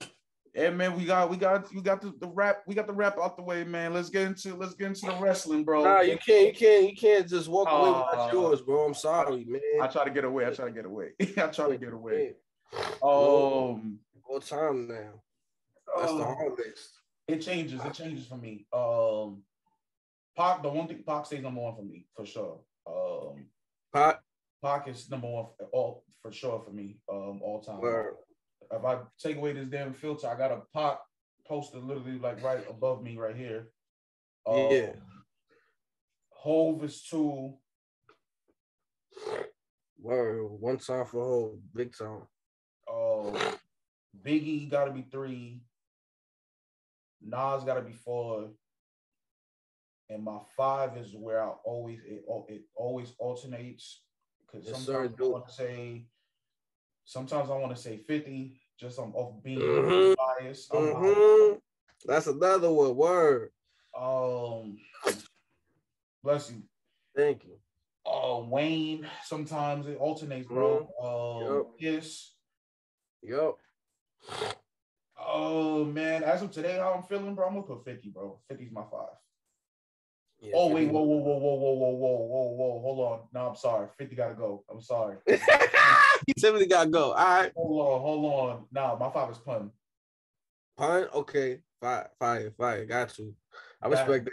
uh Yeah, man, we got we got we got the, the rap we got the rap out the way, man. Let's get into let's get into the wrestling, bro. Nah, you can't, you can't, you can't just walk away Uh, without yours, bro. I'm sorry, man. I try to get away. I try to get away. I try to get away. Um, All time now. That's the uh, hard list. It changes. It changes for me. Um, Pac, the one thing Pac stays number one for me for sure. Um, Pot. Pac is number one for all for sure for me. Um, all time. Word. If I take away this damn filter, I got a Pac poster literally like right above me right here. Um, Yeah. Hov is two. Word. One time for whole, big time. Uh, Biggie got to be three. Nas got to be four. And my five is where I always it, it always alternates because Yes, sir, sometimes I want to say sometimes I want to say fifty just I'm off being Mhm. biased. Mhm. That's another one. Word. Um, bless you. Thank you. Uh, Wayne. Sometimes it alternates, bro. Um, Yup. Kiss. Yup. Oh man, as of today, how I'm feeling, bro, I'm gonna put 50, bro. 50's my five. Yeah, Oh wait, whoa, whoa, whoa, whoa, whoa, whoa, whoa, whoa, whoa, hold on. No, I'm sorry. 50 gotta go. I'm sorry. he simply gotta go. All right. hold on, hold on. Nah, my five is pun. Pun. Okay. Fire. Fire. Fire. Got you. I respect that.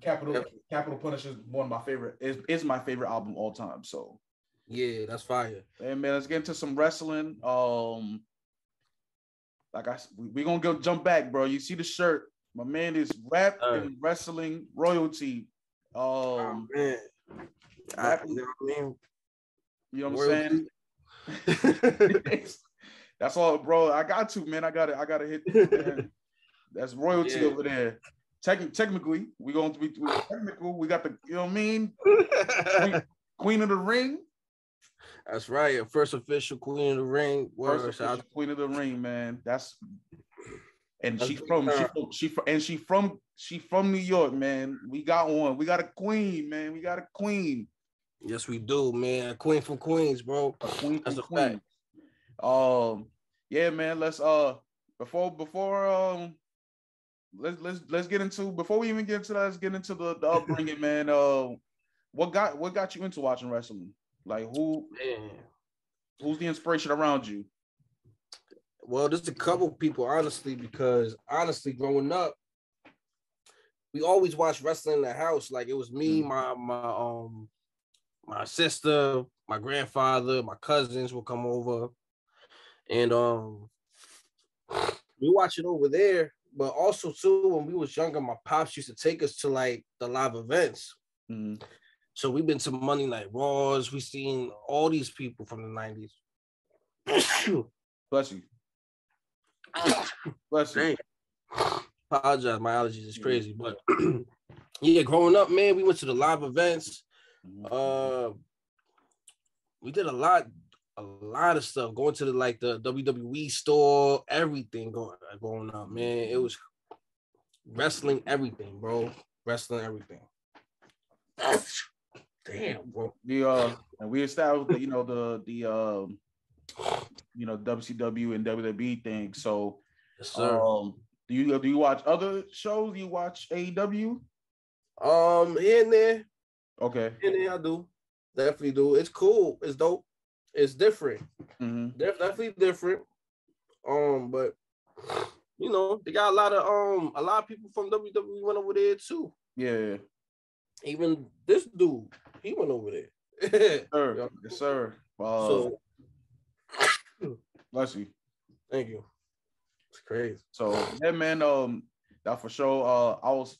Capital Yep. Capital Punish is one of my favorite, is, is my favorite album all time. So Yeah, that's fire. hey man, let's get into some wrestling. Um like I we, we gonna go jump back, bro. You see the shirt. My man is rap Uh. and wrestling royalty. Oh Um, man. I, you know what I mean? you know what I'm saying? That's all, bro. I got to, man. I got to, I got to hit. man. That's royalty Yeah. over there. Techn- technically, we're going to be we, technical. We got the, you know what I mean? Queen, Queen of the Ring. That's right. First official Queen of the Ring. Word. First official Queen of the Ring, man. That's and That's she from she from she from and she from she from New York, man. We got one. We got a queen, man. We got a queen. Yes, we do, man. Queen from Queens, bro. A queen That's from a Queens. Um, yeah, man. Let's uh before before um let's let's let's get into before we even get into that, let's get into the, the upbringing, man. Uh, what got what got you into watching wrestling? Like who Man. who's the inspiration around you? Well, there's a couple people, honestly, because honestly, growing up, we always watched wrestling in the house. Like it was me, Mhm. my my um my sister, my grandfather, my cousins would come over, and um we watch it over there. But also too, when we was younger, my pops used to take us to like the live events. Mhm. So we've been to Monday Night Raws. We've seen all these people from the nineties. Bless you. Bless you. Dang. Apologize, my allergies is crazy, but yeah, growing up, man, we went to the live events. Mhm. Uh, we did a lot, a lot of stuff. Going to the like the WWE store, everything going going up, man. It was wrestling, everything, bro. Wrestling, everything. Damn, bro. the uh and we established the, you know the the um you know WCW and WWE thing. So Yes, sir. um do you do you watch other shows? Do you watch AEW? Um, here and there, Okay. here and there, I do. Definitely do. It's cool. It's dope. It's different. Mhm. They're definitely different. Um, but you know, they got a lot of um a lot of people from WWE went over there too. Yeah. Even this dude, he went over there. Sir. Yes, sir. Uh, so bless you. thank you. It's crazy. So yeah, man. Um, that for sure. Uh, I was,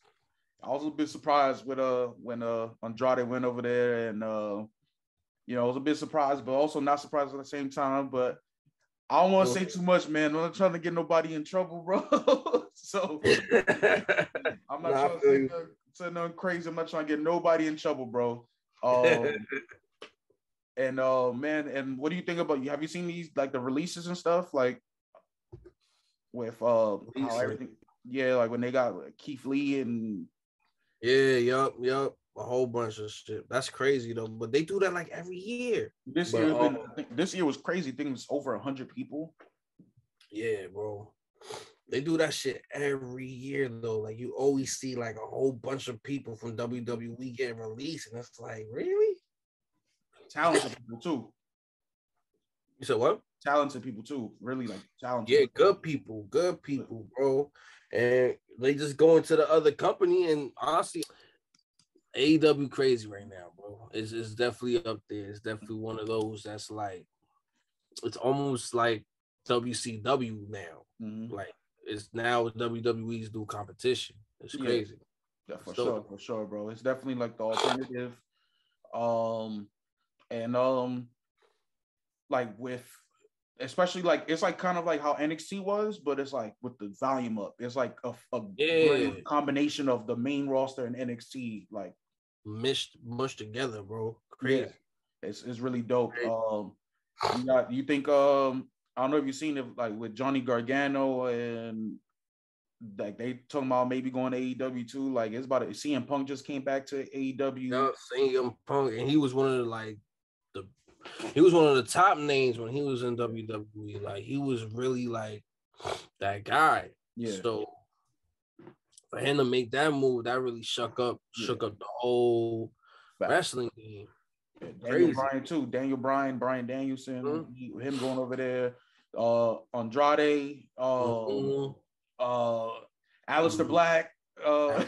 I was a bit surprised with uh when uh Andrade went over there, and uh, you know, I was a bit surprised, but also not surprised at the same time. But I don't want to say too much, man. I'm not trying to get nobody in trouble, bro. so I'm not Nah, trying to say you. nothing, say nothing crazy. I'm not trying to get nobody in trouble, bro. Um, and uh, man, and what do you think about you? Have you seen these like the releases and stuff like with uh how everything? Yeah, like when they got like, Keith Lee and yeah, yup, yup. A whole bunch of shit. That's crazy though. But they do that like every year. this But, year. Been, um, this year was crazy. I think it was over hundred people. Yeah, bro. They do that shit every year though. Like you always see like a whole bunch of people from WWE getting released, and it's like, really? Talented people too. You said what? Talented people too. Really like talented. Yeah, good people, good people, bro. And they just go into the other company, and honestly, AW crazy right now, bro. It's, it's definitely up there. It's definitely one of those that's like, it's almost like WCW now. Mhm. Like it's now WWE's do competition. It's crazy. Yeah, for So- sure, for sure, bro. It's definitely like the alternative. Um, and um, like with especially like it's like kind of like how NXT was, but it's like with the volume up. It's like a, a Yeah. combination of the main roster and NXT. Like Mished mushed together, bro. Crazy. yeah, it's it's really dope. Crazy. Um, you got you think um I don't know if you've seen it like with Johnny Gargano and like they talking about maybe going to AEW too. Like it's about to, CM Punk just came back to AEW. Yeah, CM Punk, and he was one of the like the he was one of the top names when he was in WWE. Like he was really like that guy. Yeah. So for him to make that move, that really shook up Yeah. shook up the whole Facts. wrestling game. Daniel Crazy. Bryan too. Daniel Bryan, Brian Danielson, Mhm. he- him going over there. Uh, Andrade, uh, Mhm. uh, Aleister Mhm. Black. Uh,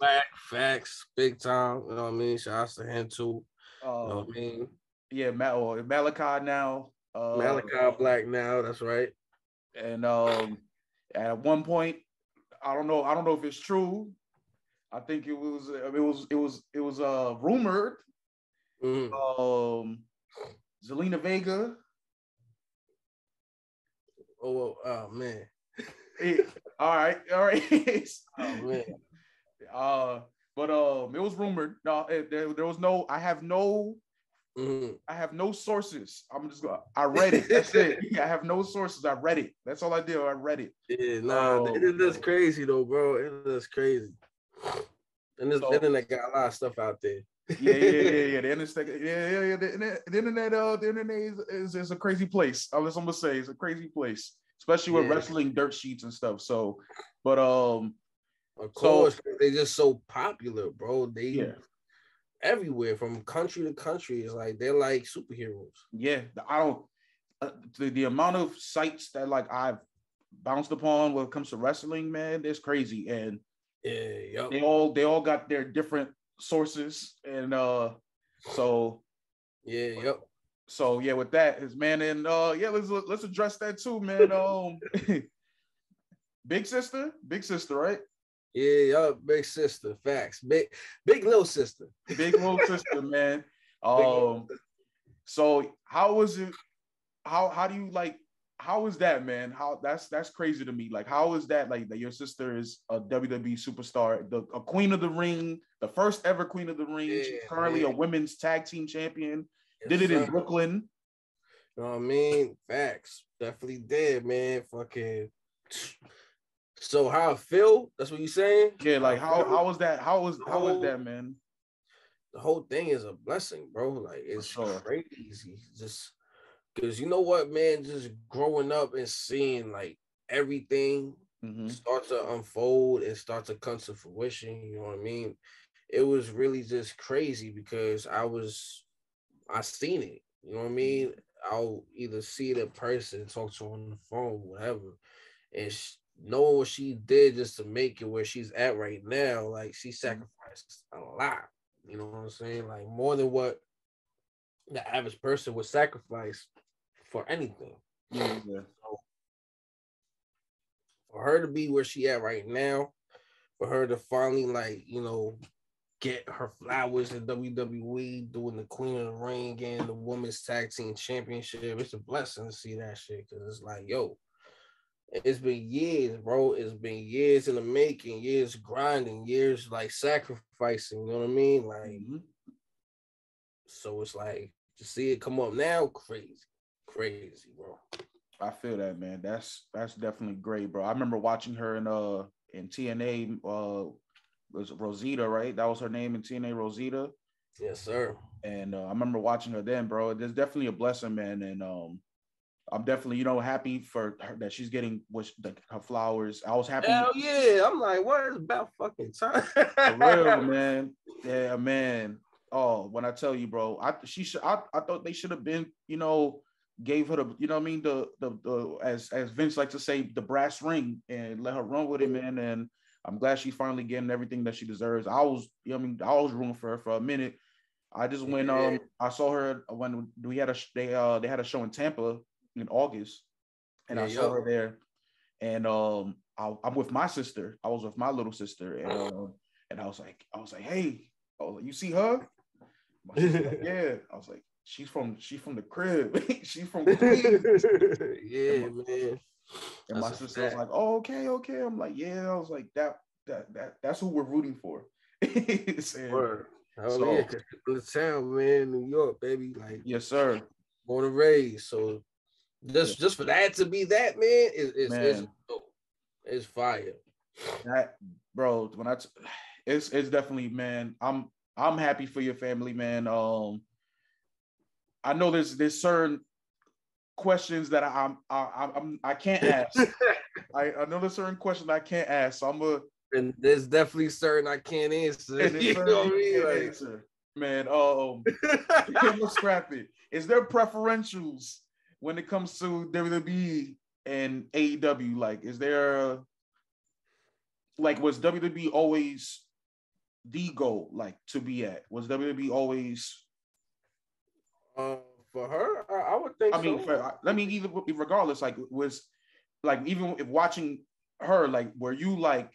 Fact, facts, big time. You know what I mean? Shout out to him too. You know uh, what I mean? yeah, Ma- or Malachi now. Uh, Malachi Black now, that's right. and um, at one point, I don't know. I don't know if it's true. I think it was. It was. It was. It was uh rumored. Mhm. Um, Zelina Vega. Oh, oh man. Eh, all right. All right. Oh man. Uh, but um, it was rumored. No, it, there, there was no. I have no. Mhm. I have no sources. I'm just going. I read it. That's it. I have no sources. I read it. That's all I did. I read it. Yeah, nah, Oh, it is crazy though, bro. It is crazy. And this So- internet got a lot of stuff out there. Yeah, yeah, yeah, yeah. The internet, yeah, yeah, yeah. The internet, the internet, uh, the internet is, is, is a crazy place. I'm just, I'm gonna say it's a crazy place, especially with Yeah. wrestling dirt sheets and stuff. So, but um, Of So- course, they just so popular, bro. They Yeah. everywhere from country to country. It's like they're like superheroes. yeah, I don't. Uh, the, the amount of sites that like I've bounced upon when it comes to wrestling, man, it's crazy, and Yeah, yup. they all they all got their different sources, and uh, so Yeah, yep. so yeah, with that is man, and uh, yeah, let's let's address that too, man. Um, big sister, big sister, right? Yeah, yup. Big sister, facts. Big, big little sister. Big little sister, man. Um, so how was it? How how do you like? How is that, man? How that's that's crazy to me. Like, how is that? Like that your sister is a WWE superstar, the a queen of the ring, the first ever queen of the ring. She's Yeah, currently a women's tag team champion. Yes, Did it in. Brooklyn. You know what I mean? Facts. Definitely did, man. Fucking. So how I feel? That's what you saying? Yeah, like how how was that? How was how was that, man? the whole thing is a blessing, bro. Like it's sure. crazy. Just because you know what, man, just growing up and seeing like everything Mhm. start to unfold and start to come to fruition. You know what I mean? It was really just crazy because I was I seen it. You know what I mean? I'll either see the person, talk to her on the phone, whatever, and sh- knowing what she did just to make it where she's at right now, like she sacrificed a lot. You know what I'm saying? Like more than what the average person would sacrifice for anything. Yeah, yeah. For her to be where she at right now, for her to finally like you know get her flowers in WWE, doing the Queen of the Ring, getting the Women's Tag Team Championship, it's a blessing to see that shit because it's like yo. It's been years, bro. It's been years in the making, years grinding, years like sacrificing. You know what I mean? Like, Mhm. so it's like to see it come up now, crazy, crazy, bro. I feel that, man. That's that's definitely great, bro. I remember watching her in uh in TNA uh was Rosita, right? That was her name in TNA Rosita. Yes, sir. And uh, I remember watching her then, bro. There's definitely a blessing, man. And um I'm definitely, you know, happy for her that she's getting what the, her flowers. I was happy. Hell yeah. I'm like, what is about fucking time? For real, man. Yeah, man. Oh, when I tell you, bro, I she should I, I thought they should have been, you know, gave her the, you know what I mean, the the the as as Vince likes to say, the brass ring and let her run with it, man. And I'm glad she's finally getting everything that she deserves. I was, you know, I mean, I was rooting for her for a minute. I just went um I saw her when we had a they uh they had a show in Tampa in August, and I Yeah, saw yo. her there, and um I, I'm with my sister. I was with my little sister, and um, and I was like I was like, hey, I was like, you see her? My sister like, yeah. I was like, she's from she's from the crib. she's from Queens. yeah, man. And my That's a sister was like, oh, okay, okay. I'm like, yeah. I was like, that that that that's who we're rooting for. And- Word. Hell So- yeah, the town, man, New York, baby, like yes, sir. born and raised. So just just for that to be that, man, is is is Man. It's fire. That bro, when I t- it's it's definitely man. I'm I'm happy for your family, man. Um, I know there's there's certain questions that I'm I, I'm I can't ask. I, I know there's certain questions I can't ask, so I'm gonna And there's definitely certain I can't answer. you know what I mean? Like, answer. Man, um, let's scrap it. Is there preferentials when it comes to WWE and AEW? Like, is there like was WWE always the goal, like to be at? Was WWE always? Uh, for her, I, I would think. I mean, so. for, let me either regardless, like was like even if watching her, like were you like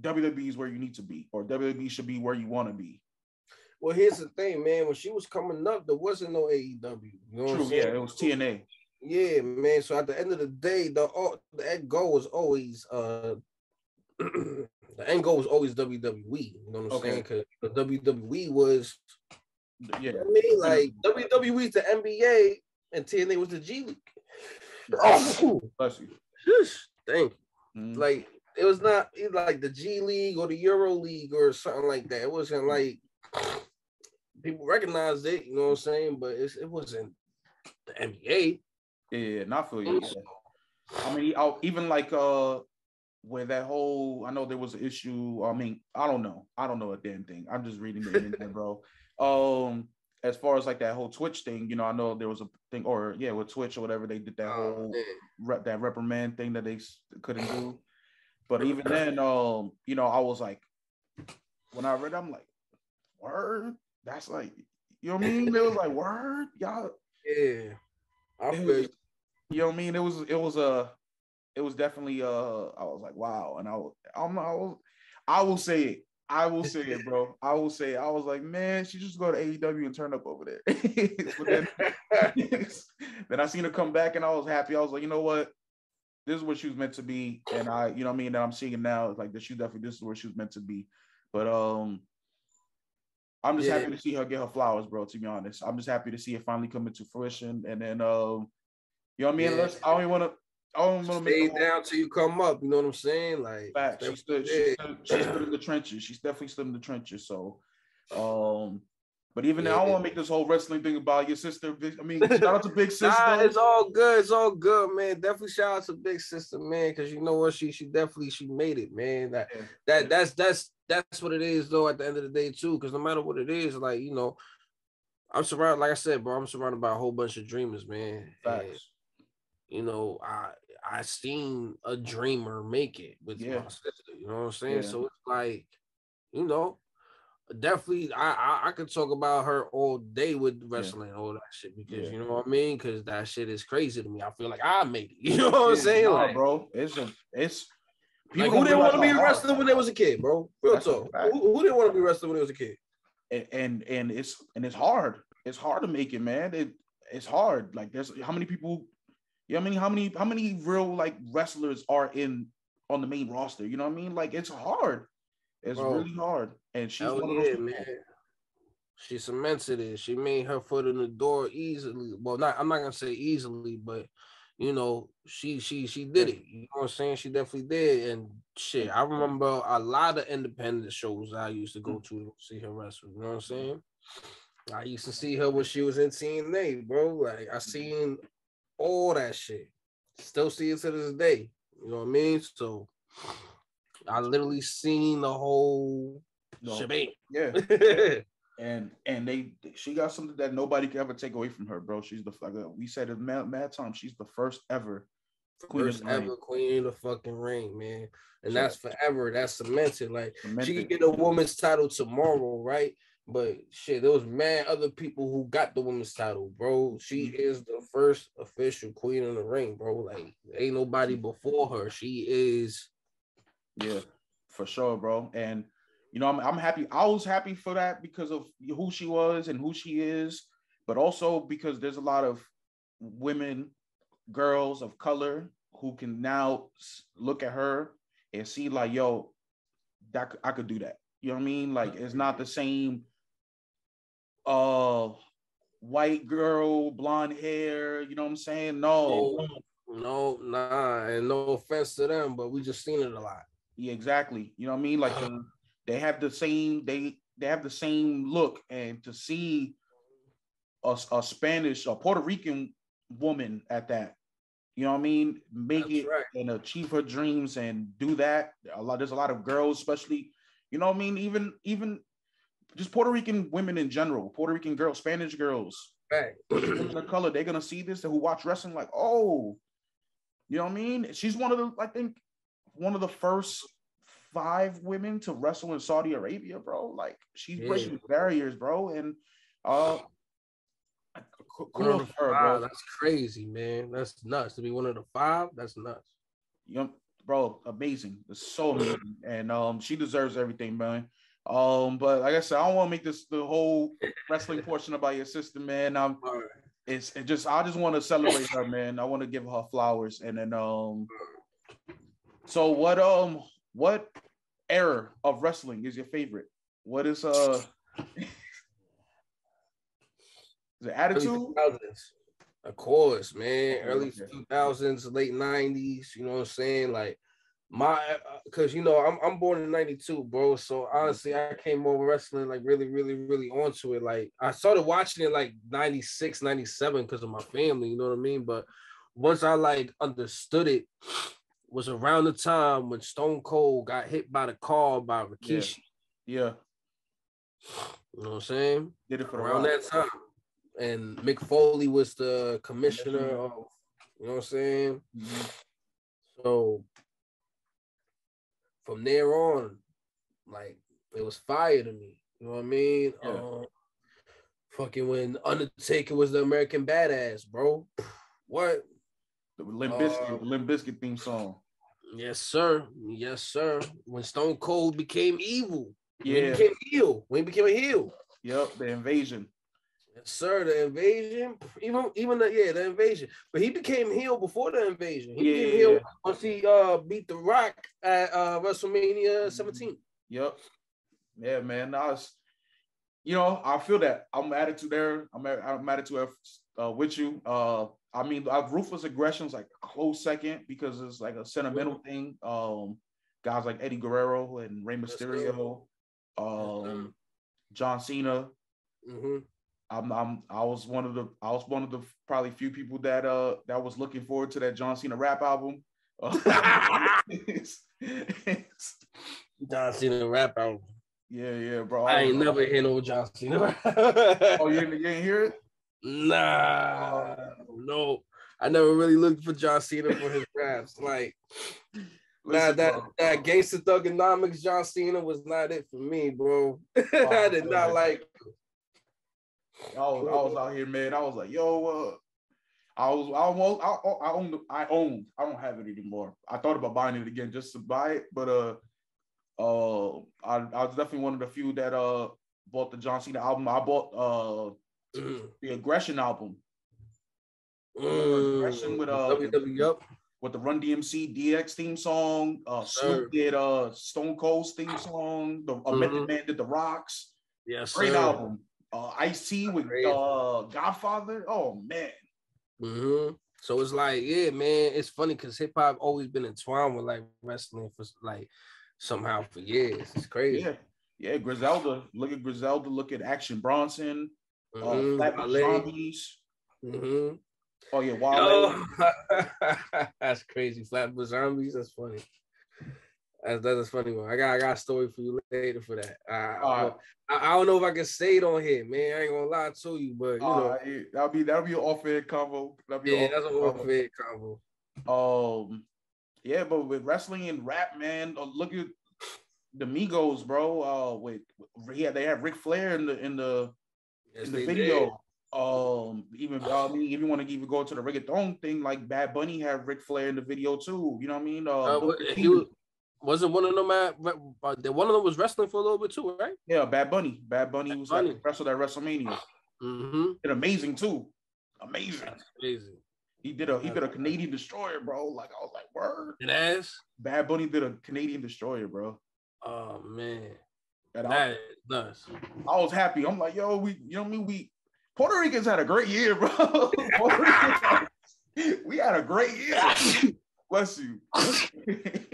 WWE is where you need to be, or WWE should be where you want to be? Well, here's the thing, man. When she was coming up, there wasn't no AEW. You know True, yeah, it was TNA. Yeah, man. So at the end of the day, the all the end goal was always uh the end goal was always WWE. You know what I'm Okay. saying? Because the WWE was Yeah, I mean, like WWE's the NBA and TNA was the G League. Oh, bless you. thank you. Mhm. Like it was not like the G League or the Euro League or something like that. It wasn't like people recognized it, you know what I'm saying? But it's, it wasn't the NBA. Yeah, yeah, not for you. yeah. I mean, I'll, even like uh, where that whole I know there was an issue. I mean, I don't know. I don't know a damn thing. I'm just reading the internet, bro. Um, as far as like that whole Twitch thing, you know, I know there was a thing, or yeah, with Twitch or whatever, they did that Oh, whole rep, that reprimand thing that they couldn't do. But even then, um, you know, I was like, when I read, it, I'm like, word. That's like, you know what I mean? It was like word, y'all. Yeah. I feel was, you. know what I mean? It was it was a it was definitely uh I was like wow and I was I'm I will I will say it I will say it bro I will say it. I was like man she just go to AEW and turn up over there then then I seen her come back and I was happy I was like you know what this is what she was meant to be and I you know what I mean that I'm seeing it now it's like that she definitely this is where she was meant to be but um I'm just Yeah. happy to see her get her flowers, bro. To be honest, I'm just happy to see it finally come into fruition. And then, um, you know what I mean? Yeah. Let's. I don't even want to. I don't want to Stay make down till you come up. You know what I'm saying? Like fact. She stood, she, stood, she stood in the trenches. She's definitely stood in the trenches. So, um, but even then, I don't want to make this whole wrestling thing about your sister. I mean, shout out to Big Sister. Nah, it's all good. It's all good, man. Definitely shout out to Big Sister, man, because you know what? She she definitely she made it, man. That Yeah. that that's that's that's what it is, though. At the end of the day, too, because no matter what it is, like you know, I'm surrounded. Like I said, bro, I'm surrounded by a whole bunch of dreamers, man. And, Facts. You know, I I seen a dreamer make it with Yeah. my sister. You know what I'm saying? Yeah. So it's like, you know, definitely I, I I could talk about her all day with wrestling, all that shit, because Yeah. you know what I mean? Because that shit is crazy to me. I feel like I made it. You know what I'm saying? nah, like, bro, it's a it's. like, people who didn't want to be a realize how hard- wrestler when they was a kid, bro? Real That's talk. Who, who didn't want to be wrestling when they was a kid? and and and it's and it's hard. It's hard to make it, man. It it's hard. Like there's how many people, you know what I mean? How many how many real like wrestlers are in on the main roster? You know what I mean? Like it's hard. It's Bro. really hard. And she's one of those man. She cemented it. She made her foot in the door easily. Well, not I'm not gonna say easily, but you know, she she she did it. You know what I'm saying? She definitely did. And shit, I remember a lot of independent shows I used to go to to see her wrestle. You know what I'm saying? I used to see her when she was in TNA, bro. Like I seen all that shit. Still see it to this day. You know what I mean? So I literally seen the whole No. shebang. Yeah. and and they she got something that nobody can ever take away from her, bro. She's the like we said it mad, mad time. She's the first ever queen First of the ring. ever queen of the fucking ring, man. And So- that's forever. That's cemented. Like she could get a woman's title tomorrow, right? But shit, there was mad other people who got the women's title, bro. She Mm-hmm. is the first official queen of the ring, bro. Like ain't nobody before her. She is Yeah, for sure, bro. And you know, I'm I'm happy. I was happy for that because of who she was and who she is, but also because there's a lot of women, girls of color who can now look at her and see like, yo, that I could do that. You know what I mean? Like it's not the same uh white girl, blonde hair, you know what I'm saying? No. no, no, nah, and no offense to them, but we just seen it a lot. Yeah, exactly. You know what I mean? Like the, they have the same they they have the same look, and to see a, a Spanish or Puerto Rican woman at that, you know what I mean? Make That's it right. and achieve her dreams and do that. A lot there's a lot of girls, especially you know what I mean. Even even just Puerto Rican women in general, Puerto Rican girls, Spanish girls, Right. women of color, they're gonna see this and who watch wrestling like, oh, you know what I mean? She's one of the, I think, one of the first five women to wrestle in Saudi Arabia, bro. Like she's Yeah. breaking barriers, bro. And uh ku- One of kudos the to her, five, bro. that's crazy, man. That's nuts. To be one of the five, that's nuts. You know, bro, amazing. It's so amazing. And um she deserves everything, man. Um, but like I said, I don't want to make this the whole wrestling portion about your sister, man. Um, right. it's it just I just want to celebrate her, man. I want to give her flowers, and then um. So what um what era of wrestling is your favorite? What is uh? is it attitude? 2000s. Of course, man. Early 2000s, late 90s. You know what I'm saying? Like my, because you know I'm I'm born in '92, bro. So honestly, I came over wrestling like really, really, really onto it. Like I started watching it like '96, '97 because of my family. You know what I mean? But once I like understood it, was around the time when Stone Cold got hit by the car by Rikishi. Yeah, You know what I'm saying? did it for around that time. And Mick Foley was the commissioner of, you know what I'm saying? Mhm. So from there on, like it was fire to me. You know what I mean? Yeah. Um, fucking when Undertaker was the American badass, bro. What? The Limp Bizkit, Uh, Limp Bizkit theme song. Yes, sir. Yes, sir. When Stone Cold became evil. When he Yeah, became heel. When he became a heel. yep, the invasion. Sir. The invasion, even even the yeah, the invasion. But he became heel before the invasion. He Yeah, became yeah, heel yeah. once he uh beat The Rock at uh WrestleMania Mm-hmm. 17. Yep. Yeah, man. I was, you know, I feel that. I'm attitude there. I'm at, I'm attitude uh, with you. Uh, I mean, uh, ruthless aggression is like a close second because it's like a sentimental thing. Um, guys like Eddie Guerrero and Rey. Mysterio, um, John Cena. hmm I'm, I'm, I was one of the, I was one of the probably few people that, uh, that was looking forward to that John Cena rap album. John Cena rap album. yeah, yeah, bro. I ain't never hear no John Cena. Oh, you didn't, you didn't hear it? Nah, no. I never really looked for John Cena for his raps. Like, nah, that bro. that gangster thuganomics John Cena was not it for me, bro. I did not like. I was, I was out here, man. I was like, yo, uh, I was, I almost, I, I owned, I owned. I don't have it anymore. I thought about buying it again just to buy it, but uh, uh, I, I was definitely one of the few that uh bought the John Cena album. I bought uh Mm, the Aggression album mm, Aggression with, uh. Up. with the Run DMC DX theme song. Uh. Snoop did uh Stone Cold's theme song. The uh, Method Mhm. Man did the Rocks. Yes, Great sir. album. Uh, Ice T with Crazy. uh Godfather. Oh man. hmm So it's like, yeah, man, it's funny because hip hop always been entwined with like wrestling for like somehow for years. It's crazy. Yeah, yeah, Griselda. Look at Griselda. Look at Action Bronson. Uh, Mhm. Flatbush Wale. Zombies. Mhm. Oh yeah, Wale. Yo, that's crazy. Flatbush Zombies. That's funny. That's that's a funny one. I got I got a story for you later for that. I. I, I don't know if I can say it on here, man. I ain't gonna lie to you, but you know, that'll be that'll be an off air combo. That'll be yeah, that's a off-air whole combo. Um, yeah, but with wrestling and rap, man, uh, look at the Migos, bro. Uh, with yeah, they have Ric Flair in the in the Yes, in the video. Um, even I mean, if you want to even go to the reggaeton thing, like Bad Bunny had Ric Flair in the video too. You know what I mean? Uh, Uh, Booker what- T. he was, wasn't one of them at uh, one of them was wrestling for a little bit too, right? yeah, Bad Bunny. Bad Bunny Bad was Bunny. Like, wrestled at WrestleMania. Mm-hmm. Did amazing too. Amazing. That's crazy. He did a he did a Canadian destroyer, bro. Like I was like, word. It ass. Bad Bunny did a Canadian destroyer, bro. Oh man, And I, that is nuts. I was happy. I'm like, yo, we, you know what I mean? We Puerto Ricans had a great year, bro. We had a great year. Bless you.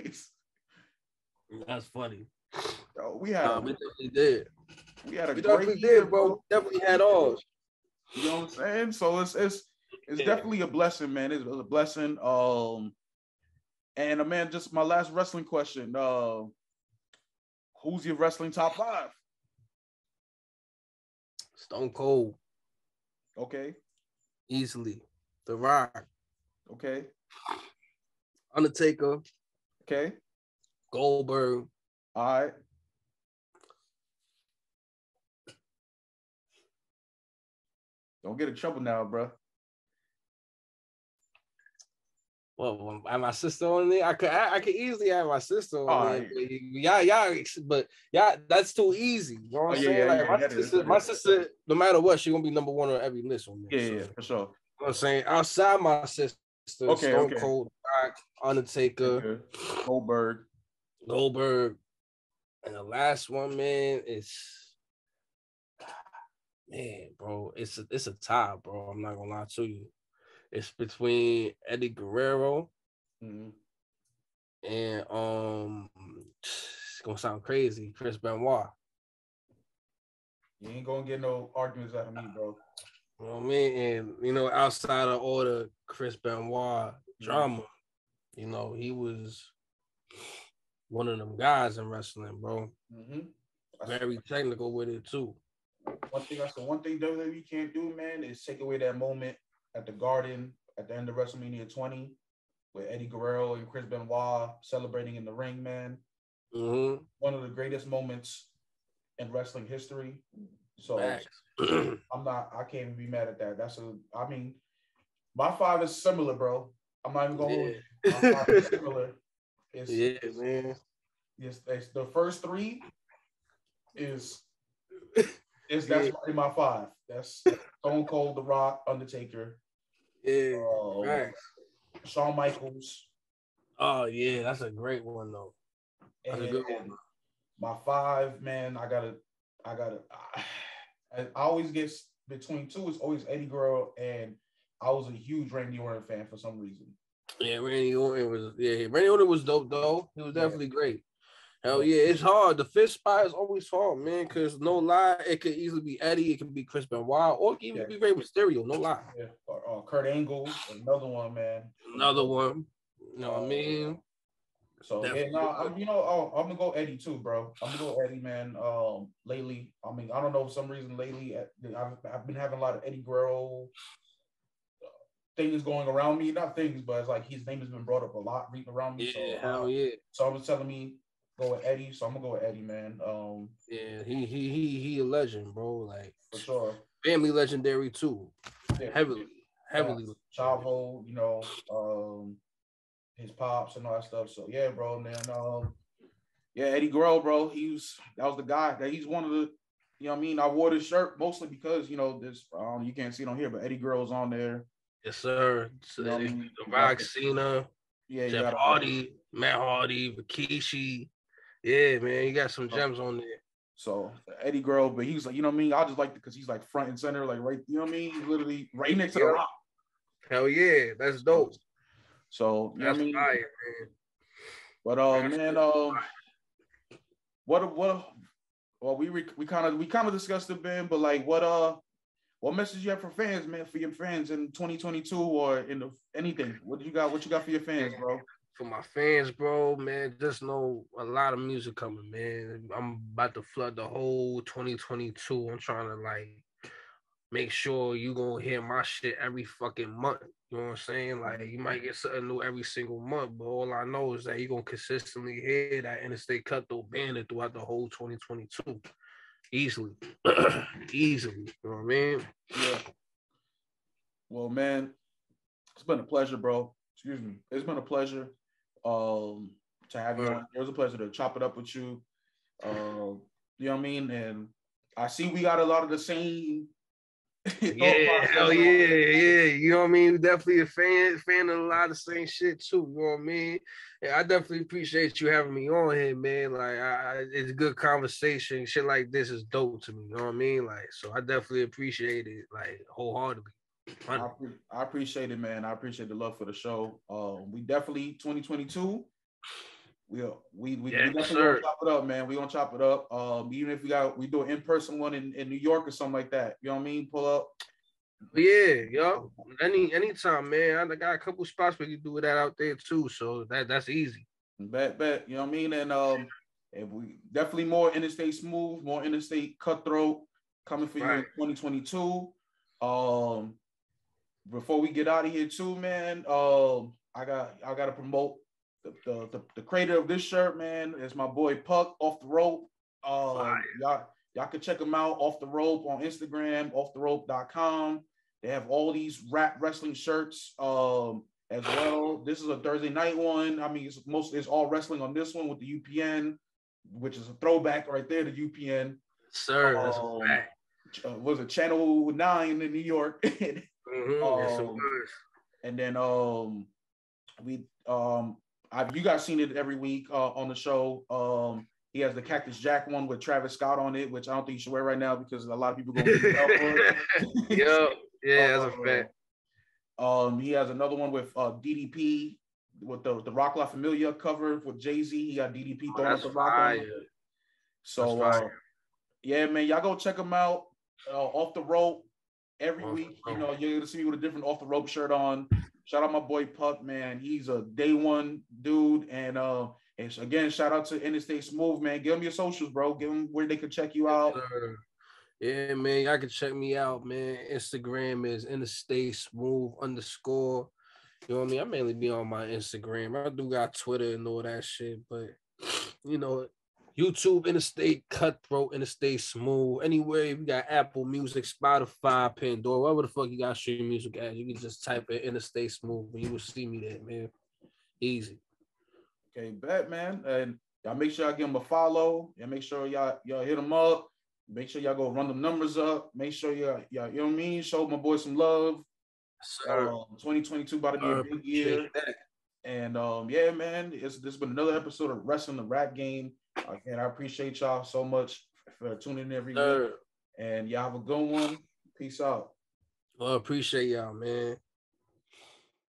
That's funny. Yo, we had Nah, we definitely did. we had a We great definitely year, did, bro. Definitely had ours. You know what I'm saying? So it's it's it's Yeah. definitely a blessing, man. It's a blessing. Um, and uh, man, just my last wrestling question. Uh, who's your wrestling top five? Stone Cold, Okay, easily. The Rock, okay, Undertaker, okay. Goldberg. All right. Don't get in trouble now, bro. Well, I have my sister on there. I could, I, I could easily have my sister on Oh, there. Yeah, yeah, but yeah, that's too easy. You know what Oh, I'm yeah, saying? yeah, like yeah, my sister, my sister, no matter what, she gonna be number one on every list on there. Yeah, so, yeah, for sure. You know what I'm saying? Outside my sister, Okay, Stone okay. Cold, Rock, Undertaker, Okay. Goldberg. Goldberg, and the last one, man, is man, bro. It's a it's a tie, bro. I'm not gonna lie to you. It's between Eddie Guerrero Mhm. and um, it's gonna sound crazy, Chris Benoit. You ain't gonna get no arguments out of me, bro. You know what I mean? And you know, outside of all the Chris Benoit drama, you know, he was one of them guys in wrestling, bro. Mhm. Very technical with it too. One thing that's the one thing WWE can't do, man, is take away that moment at the Garden at the end of WrestleMania 20 with Eddie Guerrero and Chris Benoit celebrating in the ring, man. Mm-hmm. One of the greatest moments in wrestling history. So I'm not. I can't even be mad at that. That's a. I mean, my five is similar, bro. I'm not even going. to My five is yeah. similar. It's, yeah, man. It's, it's the first three is is that's in my five. That's Stone Cold, The Rock, Undertaker, Yeah. um, Facts. Shawn Michaels, Oh yeah, that's a great one though. That's a good one. my five, man. I gotta, I gotta. I, I always get between two. It's always Eddie Guerrero, and I was a huge Randy Orton fan for some reason. Yeah, Randy Orton was yeah, Randy Orton was dope though. He was definitely great. Hell yeah, it's hard. The fifth spot is always hard, man. Cause no lie, it could easily be Eddie, it could be Chris Benoit, or it could even Yeah. be Rey Mysterio. No lie. Yeah, or, or Kurt Angle, another one, man. Another one. You know what I mean? So yeah, no, I'm you know, oh, I'm gonna go Eddie too, bro. I'm gonna go Eddie, man. Um, lately, I mean, I don't know, for some reason lately, uh, I've, I've been having a lot of Eddie Guerrero uh, things going around me. Not things, but it's like his name has been brought up a lot around me. Yeah, so, hell uh, yeah. so I was telling me go with Eddie, so I'm gonna go with Eddie, man. Um, Yeah, he he he he a legend, bro. Like for sure. family legendary too. Yeah. Heavily, heavily. Chavo, you know, um, his pops and all that stuff. So yeah, bro. And then um, yeah, Eddie Guerrero, bro. He was that was the guy that he's one of the. You know what I mean? I wore this shirt mostly because you know this. Um, you can't see it on here, but Eddie Guerrero's on there. Yes, sir. So, You know what I mean? the Rock Cena, Yeah, Jeff Hardy, Matt Hardy, Rikishi. Yeah, man, you got some gems on there. So Eddie Guerrero, but he was like, you know what I mean? I just like because he's like front and center, like right. You know what I mean? He's literally right next to the rock. Hell yeah, that's dope. So you know That's what I mean? fire, man. But uh, That's man, um, what what? Well, we we kind of we kind of discussed it, Ben. But like, what uh, what message you have for fans, man, for your fans in 2022 or in the, anything? What do you got? What you got for your fans, bro? For my fans, bro, man, just know a lot of music coming, man. I'm about to flood the whole 2022. I'm trying to like make sure you gonna hear my shit every fucking month. You know what I'm saying? Like you might get something new every single month, but all I know is that you're gonna consistently hear that interstate cutthroat bandit throughout the whole 2022 easily, easily. You know what I mean? Yeah. Well, man, it's been a pleasure, bro. Excuse me. It's been a pleasure um to have you on. It was a pleasure to chop it up with you. Uh, you know what I mean? And I see we got a lot of the same. yeah, hell yeah, yeah. You know what I mean? Definitely a fan, fan of a lot of the same shit too. You know what I mean? Yeah, I definitely appreciate you having me on here, man. Like, I, it's a good conversation. Shit like this is dope to me. You know what I mean? Like, so I definitely appreciate it, like wholeheartedly. I, I, appreciate it, man. I appreciate the love for the show. Um, we definitely 2022. We we we, yeah, we definitely gonna chop it up, man. We gonna chop it up. Um, even if we got we do an in person one in, in New York or something like that. You know what I mean? Pull up. Yeah, yo. Any anytime, man. I got a couple spots where you do that out there too. So that that's easy. Bet, bet. You know what I mean? And um, and we definitely more interstate smooth, more interstate cutthroat coming for right. you in 2022. Um, before we get out of here too, man, um, I got I got to promote the, the, the the creator of this shirt, man. Is my boy Puck off the rope. Uh, y'all y'all can check him out off the rope on Instagram, offtherope.com. They have all these rap wrestling shirts um as well. This is a Thursday night one. I mean, it's most it's all wrestling on this one with the UPN, which is a throwback right there to UPN. Sir, um, uh, was a Channel Nine in New York. Mm-hmm. Um, and then um, we um, I've you guys seen it every week uh, on the show. Um, he has the Cactus Jack one with Travis Scott on it, which I don't think you should wear right now because a lot of people going to beat up for it. Yo, yeah, that's a fact. Um, he has another one with uh, DDP with the the Roc La Familia cover with Jay Z. He got DDP oh, throwing up the rock. So, uh, yeah, man, y'all go check him out. Uh, off the rope every week. You know, you're gonna see me with a different off the rope shirt on. Shout out my boy Puck, man. He's a day one dude. And uh and again, shout out to Interstate Smooth, man. Give them your socials, bro. Give them where they can check you out. Yeah, man. Y'all can check me out, man. Instagram is Interstate Smooth underscore. You know what I mean? I mainly be on my Instagram. I do got Twitter and all that shit, but you know, YouTube, Interstate Cutthroat, Interstate Smooth, anywhere you got Apple Music, Spotify, Pandora, whatever the fuck you got stream music at, you can just type in Interstate Smooth and you will see me there, man. Easy. Okay, bet, man. And y'all make sure I give them a follow. And make sure y'all y'all hit them up. Make sure y'all go run them numbers up. Make sure y'all, y'all you know what I mean? Show my boy some love. Sir. Um, 2022 about to be a big year. And um, yeah, man, it's this has been another episode of Wrestling the Rap Game. Again, I appreciate y'all so much for tuning in every week. And y'all have a good one. Peace out. Well, appreciate y'all, man.